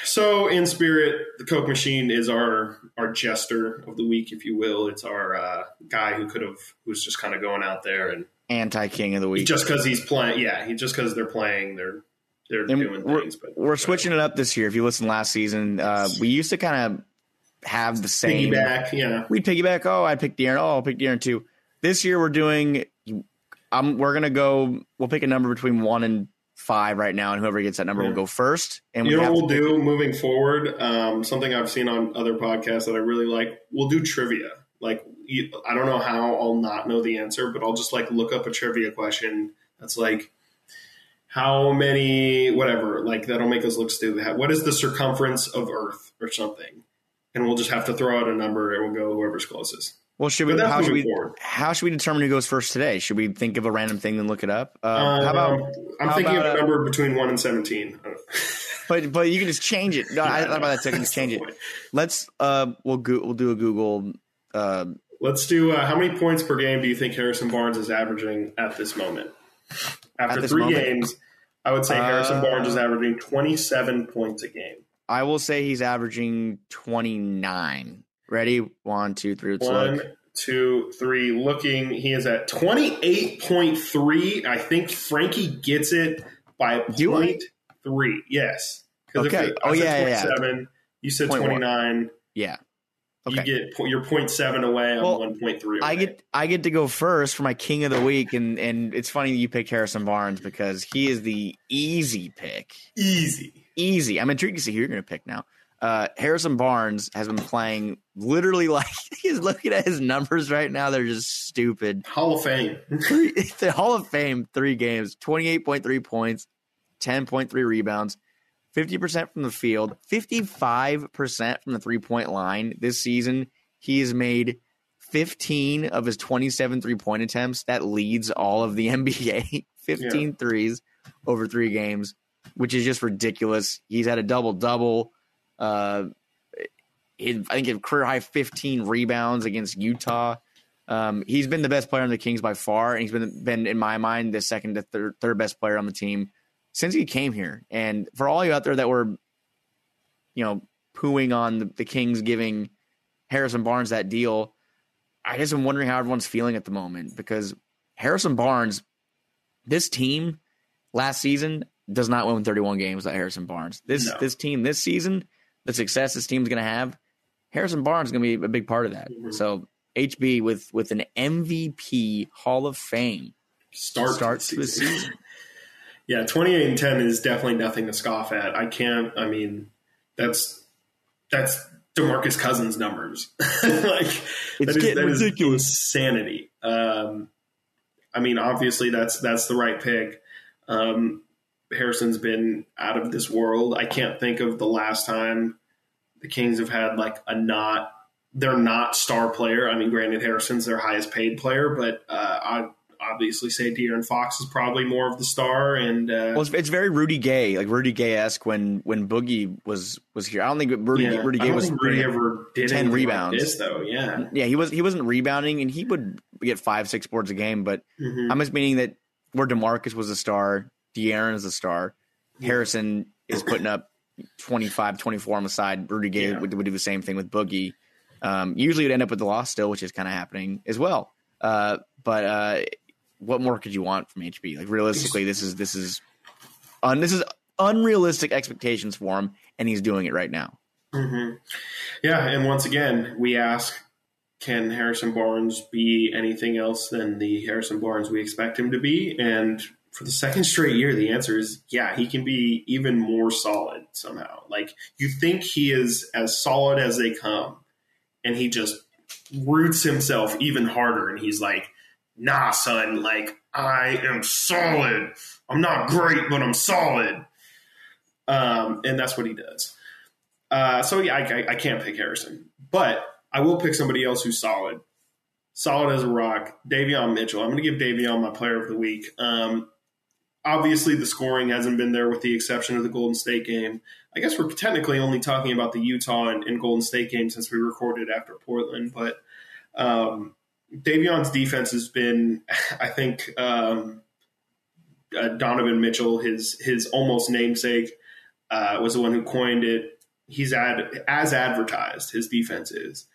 So, in spirit, the Coke Machine is our our jester of the week, if you will. It's our uh, guy who could have who's just kind of going out there and anti King of the week just because he's playing. Yeah, he just because they're playing, they're they're and doing we're, things. But we're switching it up this year. If you listen last season, uh, we used to kind of have the same piggyback. Yeah, we'd piggyback. Oh, I picked De'Aaron. Oh, I'll pick De'Aaron too. This year we're doing. Um, we're gonna go. We'll pick a number between one and five right now, and whoever gets that number yeah. will go first. And you we know we'll do moving forward? Um, something I've seen on other podcasts that I really like. We'll do trivia. Like I don't know how I'll not know the answer, but I'll just like look up a trivia question that's like how many whatever like that'll make us look stupid. What is the circumference of Earth or something? And we'll just have to throw out a number and we'll go whoever's closest. Well, should we? How should we? Forward. How should we determine who goes first today? Should we think of a random thing and look it up? Uh, um, how about? I'm how thinking about, of a number between one and seventeen. but but you can just change it. No, yeah, I thought about that second. Just change it. Let's uh, we'll go, we'll do a Google. Uh, Let's do. Uh, how many points per game do you think Harrison Barnes is averaging at this moment? After this three moment? games, I would say Harrison Barnes is uh, averaging 27 points a game. I will say he's averaging 29. Ready? One, two, three. One, look. two, three. Looking, he is at twenty eight point three. I think Frankie gets it by point three. Yes. Okay. oh yeah, yeah, Seven. You said twenty nine. Yeah. Okay. You get your point seven away. Well, one point three. I get I get to go first for my king of the week, and and it's funny you pick Harrison Barnes because he is the easy pick. Easy. Easy. I'm intrigued to see who you're going to pick now uh, Harrison Barnes has been playing literally like he's looking at his numbers right now. They're just stupid. Hall of Fame. the Hall of Fame, three games, 28.3 points, 10.3 rebounds, 50% from the field, 55% from the three point line this season. He has made 15 of his 27 three point attempts. That leads all of the NBA. 15 yeah. threes over three games, which is just ridiculous. He's had a double double. Uh, I think a career high 15 rebounds against Utah. Um, he's been the best player on the Kings by far, and he's been been in my mind the second to third, third best player on the team since he came here. And for all you out there that were, you know, pooing on the, the Kings giving Harrison Barnes that deal, I guess I'm wondering how everyone's feeling at the moment because Harrison Barnes, this team last season does not win 31 games without Harrison Barnes. This no. this team this season, the success this team's going to have, Harrison Barnes is going to be a big part of that. Mm-hmm. So HB with with an MVP Hall of Fame start starts the season. season. yeah, 28 and 10 is definitely nothing to scoff at. I can't. I mean, that's that's Demarcus Cousins numbers. like it's that is, that ridiculous. Is insanity. Um, I mean, obviously that's that's the right pick. Um, Harrison's been out of this world. I can't think of the last time the Kings have had like a not they're not star player. I mean, granted, Harrison's their highest paid player, but uh, I obviously say De'Aaron Fox is probably more of the star. And uh, well, it's, it's, very Rudy Gay, like Rudy Gay esque when when Boogie was was here. I don't think Rudy yeah, Rudy Gay was Rudy ever did ten rebounds. Like this, though, yeah, yeah, he was he wasn't rebounding, and he would get five six boards a game. But mm-hmm. I'm just meaning that where Demarcus was a star, De'Aaron is a star. Harrison is putting up 25, 24 on the side. Rudy Gay yeah. would, would do the same thing with Boogie. Um, usually it would end up with the loss still, which is kind of happening as well. Uh, but uh, what more could you want from HB? Like realistically, this is this is un, this is unrealistic expectations for him, and he's doing it right now. Mm-hmm. Yeah, and once again, we ask, can Harrison Barnes be anything else than the Harrison Barnes we expect him to be? And for the second straight year, the answer is yeah, he can be even more solid somehow. Like you think he is as solid as they come, and he just roots himself even harder, and he's like, nah, son, like I am solid. I'm not great, but I'm solid. Um, and that's what he does. Uh, so yeah, I, I, I can't pick Harrison, but I will pick somebody else who's solid, solid as a rock. Davion Mitchell. I'm going to give Davion my Player of the Week. Um, obviously, the scoring hasn't been there, with the exception of the Golden State game. I guess we're technically only talking about the Utah and, and Golden State game since we recorded after Portland, but um, Davion's defense has been, I think, um, uh, Donovan Mitchell, his his almost namesake, uh, was the one who coined it. He's ad, as advertised. His defense is,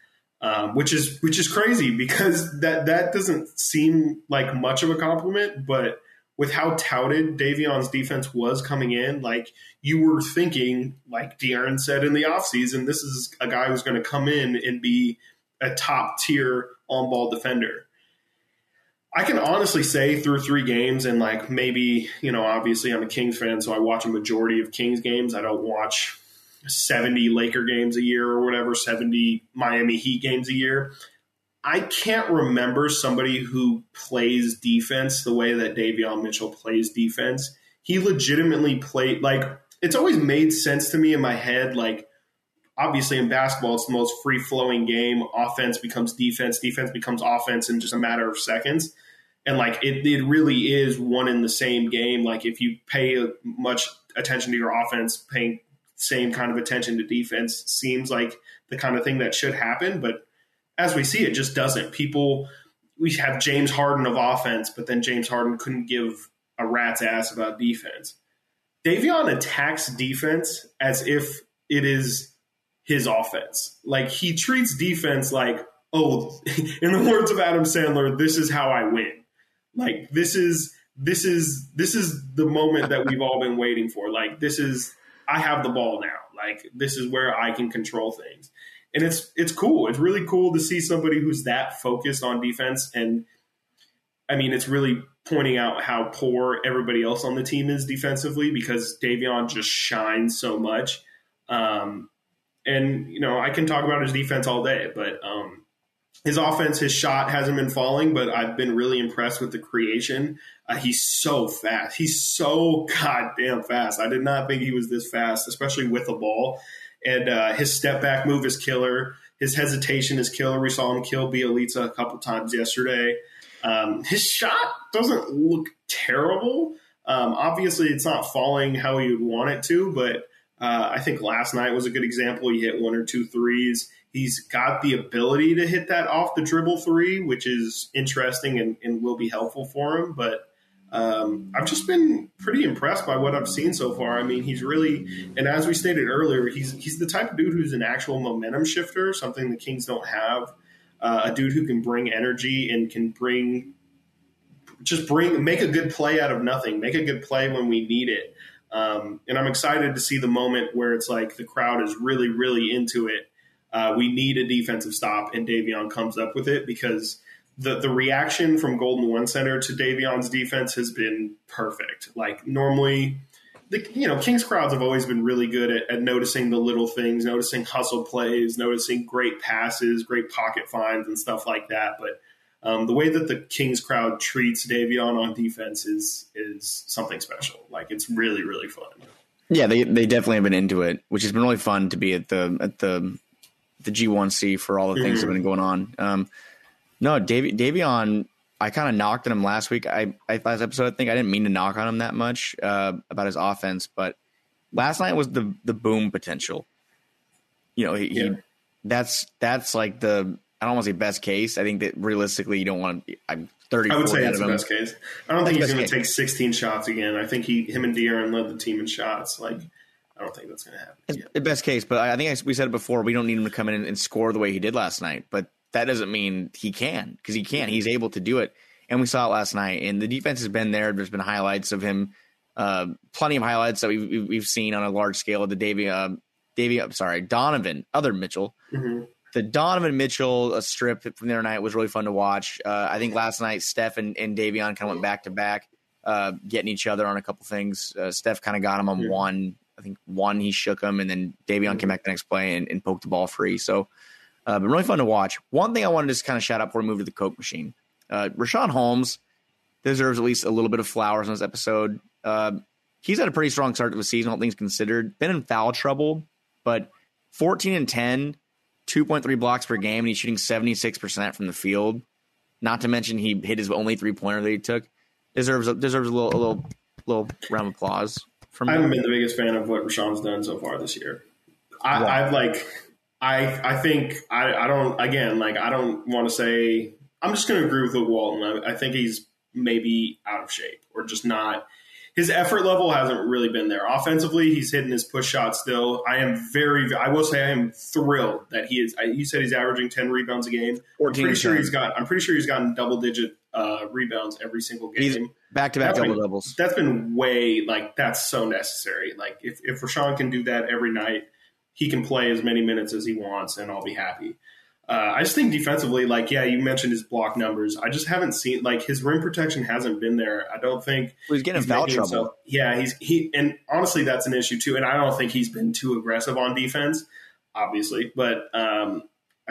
um, which is which is crazy because that that doesn't seem like much of a compliment, but with how touted Davion's defense was coming in, like you were thinking, like De'Aaron said in the offseason, this is a guy who's going to come in and be a top tier on ball defender. I can honestly say through three games, and like maybe, you know, obviously I'm a Kings fan, so I watch a majority of Kings games. I don't watch 70 Laker games a year or whatever, 70 Miami Heat games a year. I can't remember somebody who plays defense the way that Davion Mitchell plays defense. He legitimately played like it's always made sense to me in my head, like obviously in basketball, it's the most free flowing game. Offense becomes defense, defense becomes offense in just a matter of seconds. And like it, it really is one in the same game. Like if you pay much attention to your offense, paying same kind of attention to defense seems like the kind of thing that should happen. But as we see, it just doesn't. People, we have James Harden of offense, but then James Harden couldn't give a rat's ass about defense. Davion attacks defense as if it is his offense. Like he treats defense like, oh, in the words of Adam Sandler, this is how I win. Like this is this is this is the moment that we've all been waiting for. Like this is I have the ball now. Like this is where I can control things. And it's it's cool. It's really cool to see somebody who's that focused on defense and I mean it's really pointing out how poor everybody else on the team is defensively because Davion just shines so much. Um, and you know I can talk about his defense all day, but um, his offense, his shot hasn't been falling, but I've been really impressed with the creation. Uh, he's so fast. He's so goddamn fast. I did not think he was this fast, especially with the ball. And uh, his step back move is killer. His hesitation is killer. We saw him kill Bjelica a couple times yesterday. Um, his shot doesn't look terrible. Um, obviously, it's not falling how you would want it to, but uh, I think last night was a good example. He hit one or two threes. He's got the ability to hit that off the dribble three, which is interesting and, and will be helpful for him. But um, I've just been pretty impressed by what I've seen so far. I mean, he's really, and as we stated earlier, he's he's the type of dude who's an actual momentum shifter, something the Kings don't have. Uh, a dude who can bring energy and can bring, just bring, make a good play out of nothing, make a good play when we need it. Um, and I'm excited to see the moment where it's like the crowd is really, really into it. Uh, we need a defensive stop, and Davion comes up with it because the the reaction from Golden One Center to Davion's defense has been perfect. Like normally, the you know Kings crowds have always been really good at, at noticing the little things, noticing hustle plays, noticing great passes, great pocket finds, and stuff like that. But um, the way that the Kings crowd treats Davion on defense is is something special. Like it's really really fun. Yeah, they they definitely have been into it, which has been really fun to be at the at the the G1C for all the things mm-hmm. that have been going on. Um, no, Dav- Davion, I kind of knocked on him last week. I, I last episode, I think I didn't mean to knock on him that much uh, about his offense, but last night was the the boom potential. You know, he, yeah. he that's that's like the I don't want to say best case. I think that realistically, you don't want to. I'm 30. I would say that's the best case. I don't think he's going to take 16 shots again. I think he, him, and De'Aaron led the team in shots. Like, I don't think that's going to happen. It's the best case, but I think we said it before. We don't need him to come in and score the way he did last night. But that doesn't mean he can because he can. He's able to do it, and we saw it last night. And the defense has been there. There's been highlights of him, uh, plenty of highlights that we've, we've seen on a large scale. of The Davy, uh, Davy, I'm sorry, Donovan, other Mitchell. Mm-hmm the Donovan Mitchell a strip from the other night was really fun to watch. Uh, I think last night Steph and, and Davion kind of went back to back, uh, getting each other on a couple things. Uh, Steph kind of got him on yeah. one. I think one he shook him, and then Davion came back the next play and, and poked the ball free. So, uh, but really fun to watch. One thing I wanted to just kind of shout out before we move to the Coke machine. Uh, Richaun Holmes deserves at least a little bit of flowers on this episode. Uh, he's had a pretty strong start to the season, all things considered. Been in foul trouble, but 14 and 10 2.3 blocks per game, and he's shooting 76% from the field. Not to mention he hit his only three pointer that he took. Deserves deserves a little a little little round of applause from. I haven't been the biggest fan of what Richaun's done so far this year. I, I've like I I think I I don't again like I don't want to say I'm just going to agree with Luke Walton. I, I think he's maybe out of shape or just not his effort level hasn't really been there. Offensively, he's hitting his push shot still. I am very, I will say, I am thrilled that he is. You said he's averaging ten rebounds a game. I'm pretty sure he's got. I'm pretty sure he's gotten double digit uh, rebounds every single game. Back to back double doubles. That's been way like that's so necessary. Like if if Richaun can do that every night, he can play as many minutes as he wants, and I'll be happy. Uh, I just think defensively, like yeah, you mentioned his block numbers. I just haven't seen like his rim protection hasn't been there. I don't think well, he's getting he's foul trouble. Himself, yeah, he's he and honestly, that's an issue too. And I don't think he's been too aggressive on defense, obviously, but um,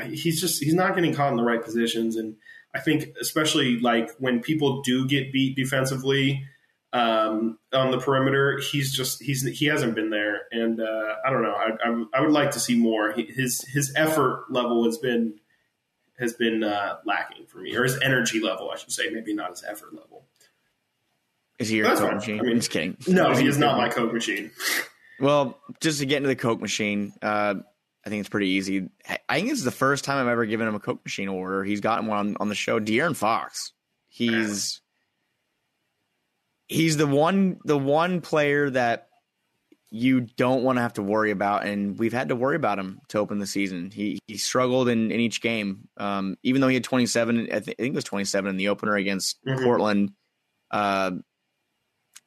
he's just he's not getting caught in the right positions. And I think especially like when people do get beat defensively um, on the perimeter, he's just he's he hasn't been there, and uh, I don't know. I, I, I would like to see more. His his effort level has been has been uh, lacking for me, or his energy level, I should say, maybe not his effort level. Is he your That's Coke machine? I mean, just kidding. No, he is not my Coke machine. well, just to get into the Coke machine, uh, I think it's pretty easy. I think this is the first time I've ever given him a Coke machine order. He's gotten one on, on the show. De'Aaron Fox. He's he's the one the one player that you don't want to have to worry about, and we've had to worry about him to open the season. He he struggled in, in each game, um, even though he had 27. I, th- I, think it was 27 in the opener against mm-hmm. Portland. Uh,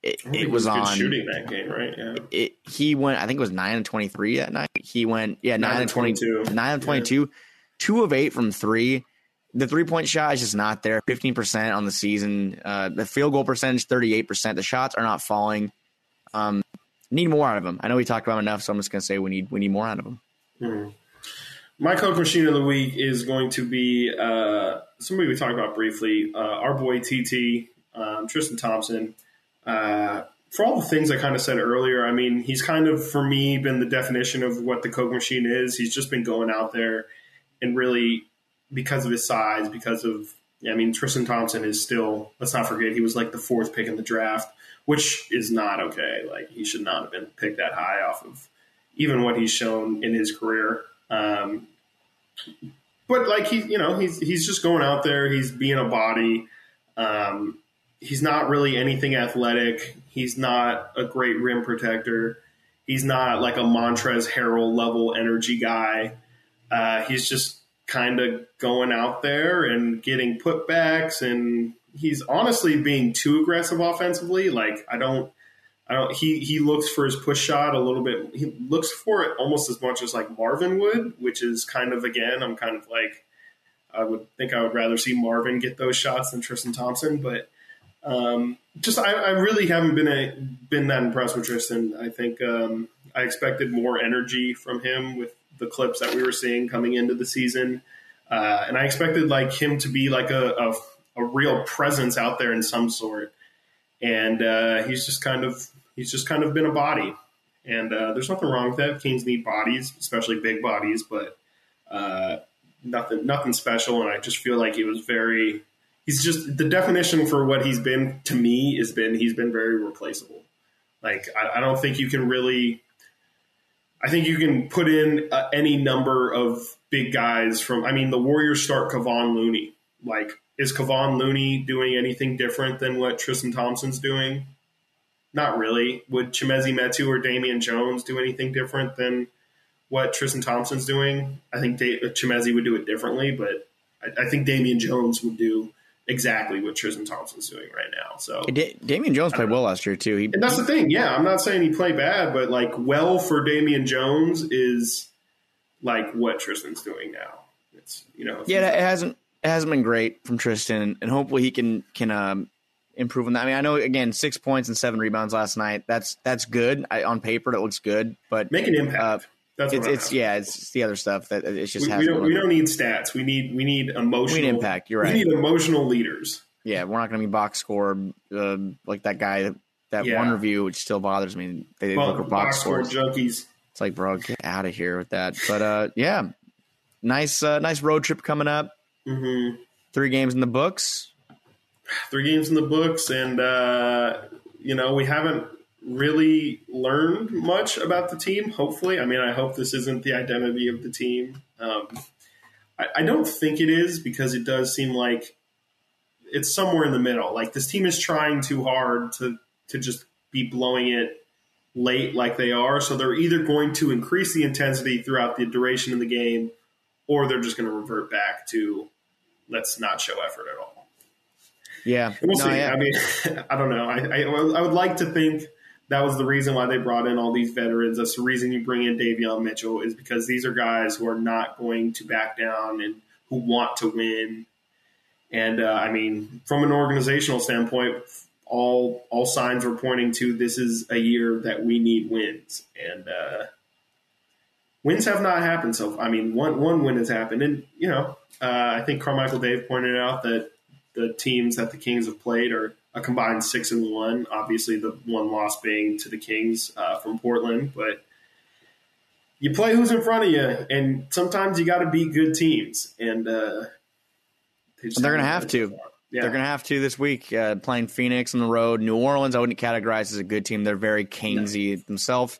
it, it was, was on shooting that game, right? Yeah. It, he went. I think it was nine and 23 that night. He went, yeah, nine, nine and 22, nine and 22, yeah. two of eight from three the three point shot is just not there. 15% on the season. Uh, the field goal percentage, 38%. The shots are not falling. Um, need more out of him. I know we talked about enough, so I'm just going to say we need we need more out of him. Hmm. my Coke machine of the week is going to be uh, somebody we talked about briefly. Uh, our boy TT um, Tristan Thompson. Uh, for all the things I kind of said earlier, I mean, he's kind of for me been the definition of what the Coke machine is. He's just been going out there and really because of his size, because of I mean, Tristan Thompson is still. Let's not forget he was like the fourth pick in the draft, which is not okay. Like he should not have been picked that high off of even what he's shown in his career. Um, but like he, you know, he's he's just going out there. He's being a body. Um, he's not really anything athletic. He's not a great rim protector. He's not like a Montrezl Harrell level energy guy. Uh, he's just kind of going out there and getting putbacks, and he's honestly being too aggressive offensively. Like I don't, I don't. He he looks for his push shot a little bit. He looks for it almost as much as like Marvin would, which is kind of again. I'm kind of like I would think I would rather see Marvin get those shots than Tristan Thompson, but um, just I, I, really haven't been a, been that impressed with Tristan. I think um, I expected more energy from him with the clips that we were seeing coming into the season, uh, and I expected like him to be like a, a, a real presence out there in some sort. And uh, he's just kind of he's just kind of been a body, and uh, there's nothing wrong with that. Kings need bodies, especially big bodies, but uh, nothing nothing special. And I just feel like he was very he's just the definition for what he's been to me has been he's been very replaceable. Like I, I don't think you can really. I think you can put in uh, any number of big guys from. I mean, the Warriors start Kevon Looney. Like, is Kevon Looney doing anything different than what Tristan Thompson's doing? Not really. Would Chimezie Metu or Damian Jones do anything different than what Tristan Thompson's doing? I think da- Chimezie would do it differently, but I, I think Damian Jones would do exactly what Tristan Thompson's doing right now. So da- Damian Jones played well last year too. He, and that's the thing. Yeah, I'm not saying he played bad, but like well for Damian Jones is like what Tristan's doing now. It's you know yeah, it hasn't it hasn't been great from Tristan, and hopefully he can can um, improve on that. I mean, I know again six points and seven rebounds last night. That's that's good I, on paper. It looks good, but make an impact. Uh, that's it's, it's yeah, it's the other stuff that it's just we, we don't we don't need stats. We need we need emotional we need impact. You're right. We need emotional leaders. Yeah, we're not going to be box score uh, like that guy that yeah. one review, which still bothers me. They well, look box, box score junkies. It's like, bro, get out of here with that. But uh, yeah, nice uh, nice road trip coming up. Mm-hmm. Three games in the books. Three games in the books, and uh, you know we haven't really learned much about the team. Hopefully, I mean, I hope this isn't the identity of the team. Um, I, I, don't think it is because it does seem like it's somewhere in the middle. Like this team is trying too hard to to just be blowing it late like they are. So they're either going to increase the intensity throughout the duration of the game, or they're just going to revert back to let's not show effort at all. Yeah, we'll no, see. Yeah. I mean, I don't know. I, I, I would like to think that was the reason why they brought in all these veterans. That's the reason you bring in Davion Mitchell is because these are guys who are not going to back down and who want to win. And uh, I mean, from an organizational standpoint, all all signs were pointing to this is a year that we need wins, and uh, wins have not happened. So I mean, one one win has happened, and you know, uh, I think Carmichael Dave pointed out that the teams that the Kings have played are a combined six and one. Obviously, the one loss being to the Kings uh, from Portland, but you play who's in front of you, and sometimes you got to beat good teams, and uh, they are going to have to. Yeah. They're going to have to this week. Uh, playing Phoenix on the road, New Orleans. I wouldn't categorize as a good team. They're very Kingsy no. themselves.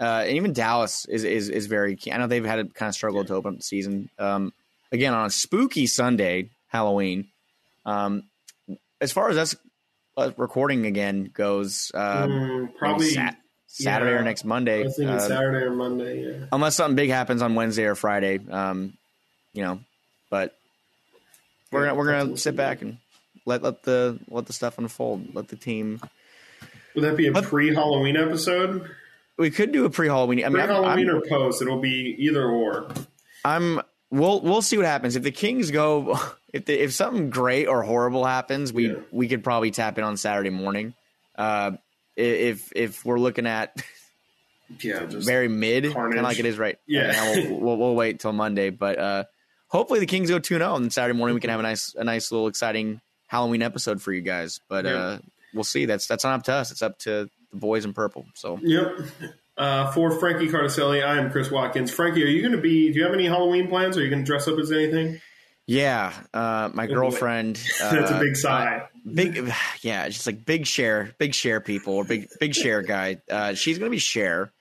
Uh, and even Dallas is, is is very. I know they've had a kind of struggle yeah. to open up the season. Um, again, on a spooky Sunday, Halloween. Um, as far as us recording again goes, um, mm, probably sat- Saturday yeah, or next Monday. I was thinking uh, Saturday or Monday. Yeah. Unless something big happens on Wednesday or Friday, um, you know. But we're yeah, gonna we're gonna sit back and let let the let the stuff unfold. Let the team. Would that be a pre Halloween episode? We could do a pre Halloween. I mean, pre Halloween or post. It'll be either or. I'm. We'll we'll see what happens if the Kings go if the, if something great or horrible happens, we yeah. we could probably tap in on Saturday morning. Uh, if if we're looking at Yeah, very mid, kind of like it is right. Yeah. right now. We'll, we'll, we'll wait till Monday, but uh, hopefully the Kings go two 0 and Saturday morning we can have a nice, a nice little exciting Halloween episode for you guys. But Yeah. uh, we'll see. That's that's not up to us. It's up to the boys in purple. So Yep. Uh, for Frankie Cardicelli, I am Chris Watkins. Frankie, are you going to be? Do you have any Halloween plans? Are you going to dress up as anything? yeah, uh, my girlfriend. Uh, That's a big sigh. big yeah just like big share big share people or big big share guy uh she's gonna be Cher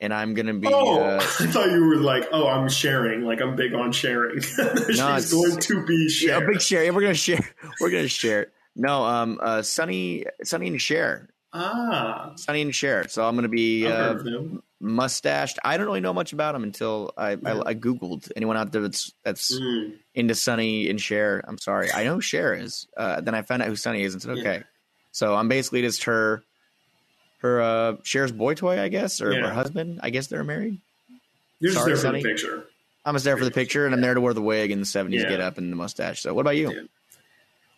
and i'm gonna be oh, uh I thought you were like, oh, I'm sharing. Like I'm big on sharing. She's it's- going to be yeah, share. a big share yeah, we're gonna share we're gonna share no um uh sunny Sonny and Cher ah, Sonny and Cher so i'm gonna be uh heard of them. mustached i don't really know much about him until i I, I googled anyone out there that's that's Mm. into Sonny and Cher. I'm sorry. I know Cher is. Uh, then I found out who Sonny is and said, okay. So I'm basically just her, her uh, Cher's boy toy, I guess, or Yeah. her husband. I guess they're married. You're just Sorry, there for Sonny. the picture. I'm just there for the picture, and I'm there to wear the wig and the '70s Yeah. get up and the mustache. So, what about you?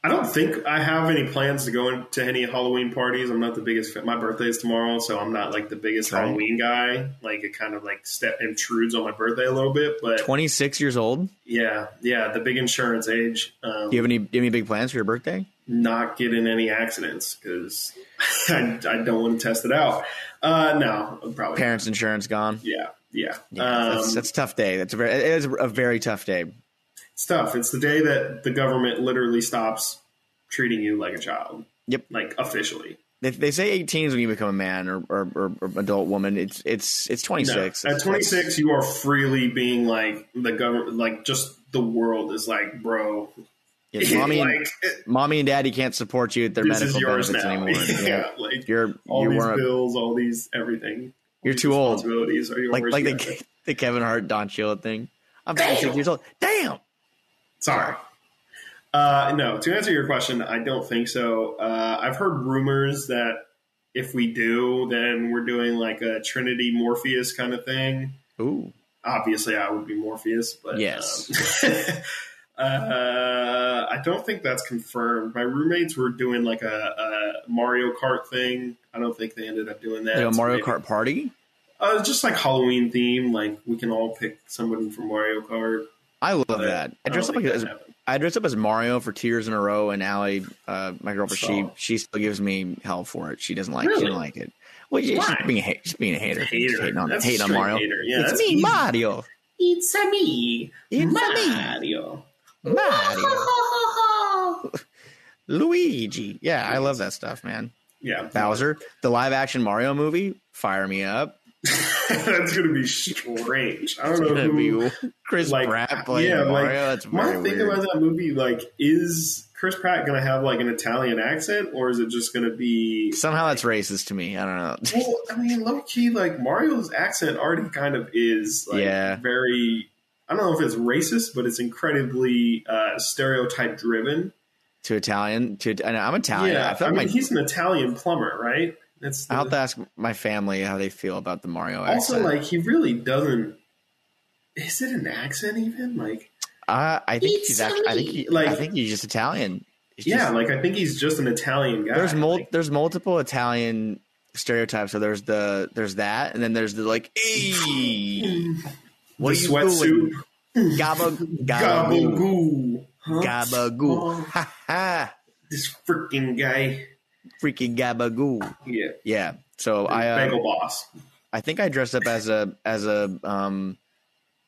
Yeah. I don't think I have any plans to go into any Halloween parties. I'm not the biggest fan. My birthday is tomorrow, so I'm not like the biggest Right. Halloween guy. Like it kind of like step intrudes on my birthday a little bit, but 26 years old. yeah, yeah, the big insurance age. Um, Do you have any, do you have any big plans for your birthday? not get in any accidents because I, I don't want to test it out. Uh, no, probably. Parents' insurance gone. Yeah, yeah. Yeah, um, that's, that's a tough day. That's a very, it is a very tough day. It's tough. It's the day that the government literally stops treating you like a child. Yep. Like officially. They, they say 18 is when you become a man or, or, or, or adult woman. It's it's it's 26. No. At 26, you are freely being like the government, like just the world is like, bro, Yeah, mommy, and, like mommy and daddy can't support you at their medical benefits now. anymore. yeah, Yeah. like You're all you these bills, all these everything. all You're these too old. Responsibilities are like like the the Kevin Hart Don Cheadle thing. I'm 26 years old. Damn. Sorry. Uh, no, to answer your question, I don't think so. Uh, I've heard rumors that if we do, then we're doing like a Trinity Morpheus kind of thing. Ooh. Obviously, I would be Morpheus, but Yes. um, uh, I don't think that's confirmed. My roommates were doing like a, a Mario Kart thing. I don't think they ended up doing that. Like a So Mario maybe- Kart party? Uh, just like Halloween theme. Like we can all pick somebody from Mario Kart. I love but that. I don't dressed up like as. I dressed up as Mario for two years in a row, and Allie, uh, my girlfriend, she So- she still gives me hell for it. She doesn't like she Really? doesn't like it. Well, yeah, she's being a she's being a hater. Hater. She's hating on That's hating on Mario. hater. Yeah, it's me, easy. Mario. It's a me, It's Mario. Mario. Luigi. Yeah, I love that stuff, man. Yeah, Bowser, the live action Mario movie, fire me up. that's gonna be strange. I don't know who. Chris like, Pratt playing yeah, like, Mario. That's My thing weird. about that movie, like, is Chris Pratt gonna have like an Italian accent, or is it just gonna be? Somehow that's racist to me. I don't know. Well, I mean, low key, like Mario's accent already kind of is like Yeah. very. I don't know if it's racist, but it's incredibly uh, stereotype driven. to Italian. To I'm Italian. yeah, I feel I like mean, my, he's an Italian plumber, right? That's I'll have to ask my family how they feel about the Mario accent. also accent. like he really doesn't. Is it an accent even? Like, uh, I think he's actually. I think he, like- I think he's just Italian. He's yeah, just- like I think he's just an Italian guy. there's mul- Like, there's multiple Italian stereotypes. So there's the there's that, and then there's the like, hey, what the are you doing? sweatsuit, Gabba gabagoo gabagoo, huh? gabagoo, Oh, ha ha, this freaking guy. Freaking gabagoo. Yeah, Yeah. So I uh, bagel boss. I think I dressed up as a as a um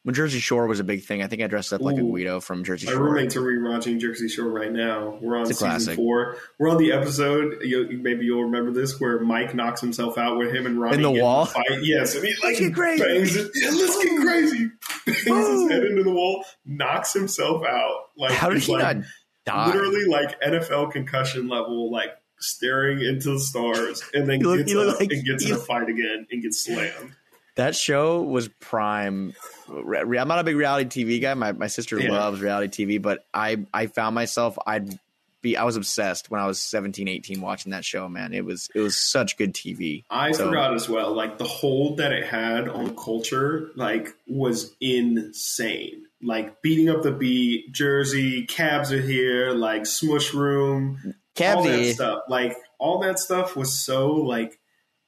when Jersey Shore was a big thing. I think I dressed up like a Ooh. Guido from Jersey Shore. My roommates are rewatching Jersey Shore right now. We're on It's a season classic. four. We're on the episode. You, maybe you'll remember this, where Mike knocks himself out with him and Ronnie In the wall? a Fight. Yes, and he like Let's get crazy. bangs it. Yeah, let's get crazy. Bangs his head into the wall, knocks himself out. Like How did he like, not die? literally like NFL concussion level, like staring into the stars, and then You look- gets up like- and gets in a fight again and gets slammed. That show was prime. re- re- I'm not a big reality TV guy. My my sister Yeah. loves reality TV, but I I found myself I'd be I was obsessed when I was 17, 18 watching that show. Man, it was it was such good TV. I So- forgot as well. Like the hold that it had on culture, like was insane. Like beating up the beat, Jersey, cabs are here, like smush room, all that stuff. Like all that stuff was so like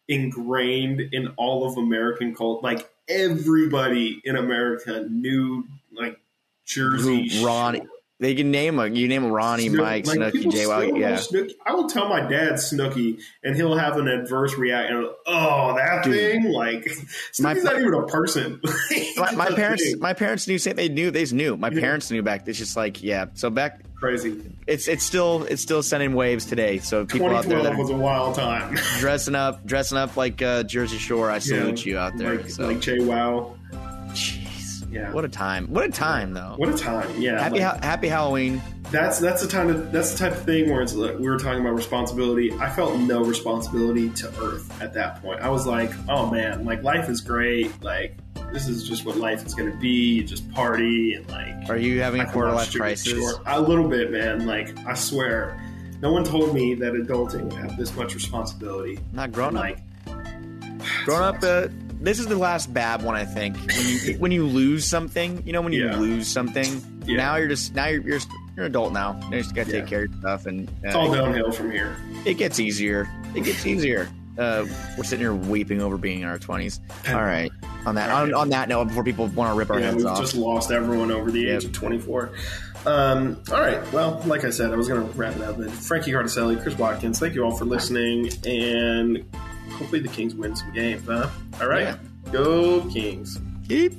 ingrained in all of American culture. Like everybody in America knew like Jersey Ronnie-. They can name a you name a Ronnie, Snook- Mike, like, people Jay. Yeah, Snooki. I will tell my dad Snooki, and he'll have an adverse reaction. Oh, that Dude. thing! Like My- not even a person. my, my parents, thing. my parents knew. They knew. They knew. My Yeah. parents knew back. It's just like yeah. So back, crazy. it's it's still it's still sending waves today. So people out there 2012 that was a wild time. dressing up, dressing up like uh, Jersey Shore, I salute you out there. Like, so, like Jay Wow. Yeah. what a time! What a time, though. What a time! Yeah, happy like, ha- Happy Halloween. that's that's the time of, that's the type of thing where it's like, we were talking about responsibility. I felt no responsibility to Earth at that point. I was like, oh man, like life is great. Like this is just what life is going to be. You just party and like. Are you having I a quarter life crisis? A little bit, man. Like I swear, no one told me that adulting would have this much responsibility. Not grown up. Like Grown up. Uh, this is the last bad one, I think. When you, when you lose something, you know, when you Yeah. lose something, Yeah. now you're just now you're you're, you're an adult now. You just got to Yeah. take care of stuff, and it's uh, all downhill from here. it gets easier. It gets easier. Uh, we're sitting here weeping over being in our twenties. All right. On that on, on that note, before people want to rip our Yeah, heads we've off, just lost everyone over the age Yep. of 24. Um, all right. Well, like I said, I was going to wrap it up. But Frankie Cardicelli, Chris Watkins, thank you all for listening. And hopefully the Kings win some games, huh? All right. Yeah. Go Kings. keep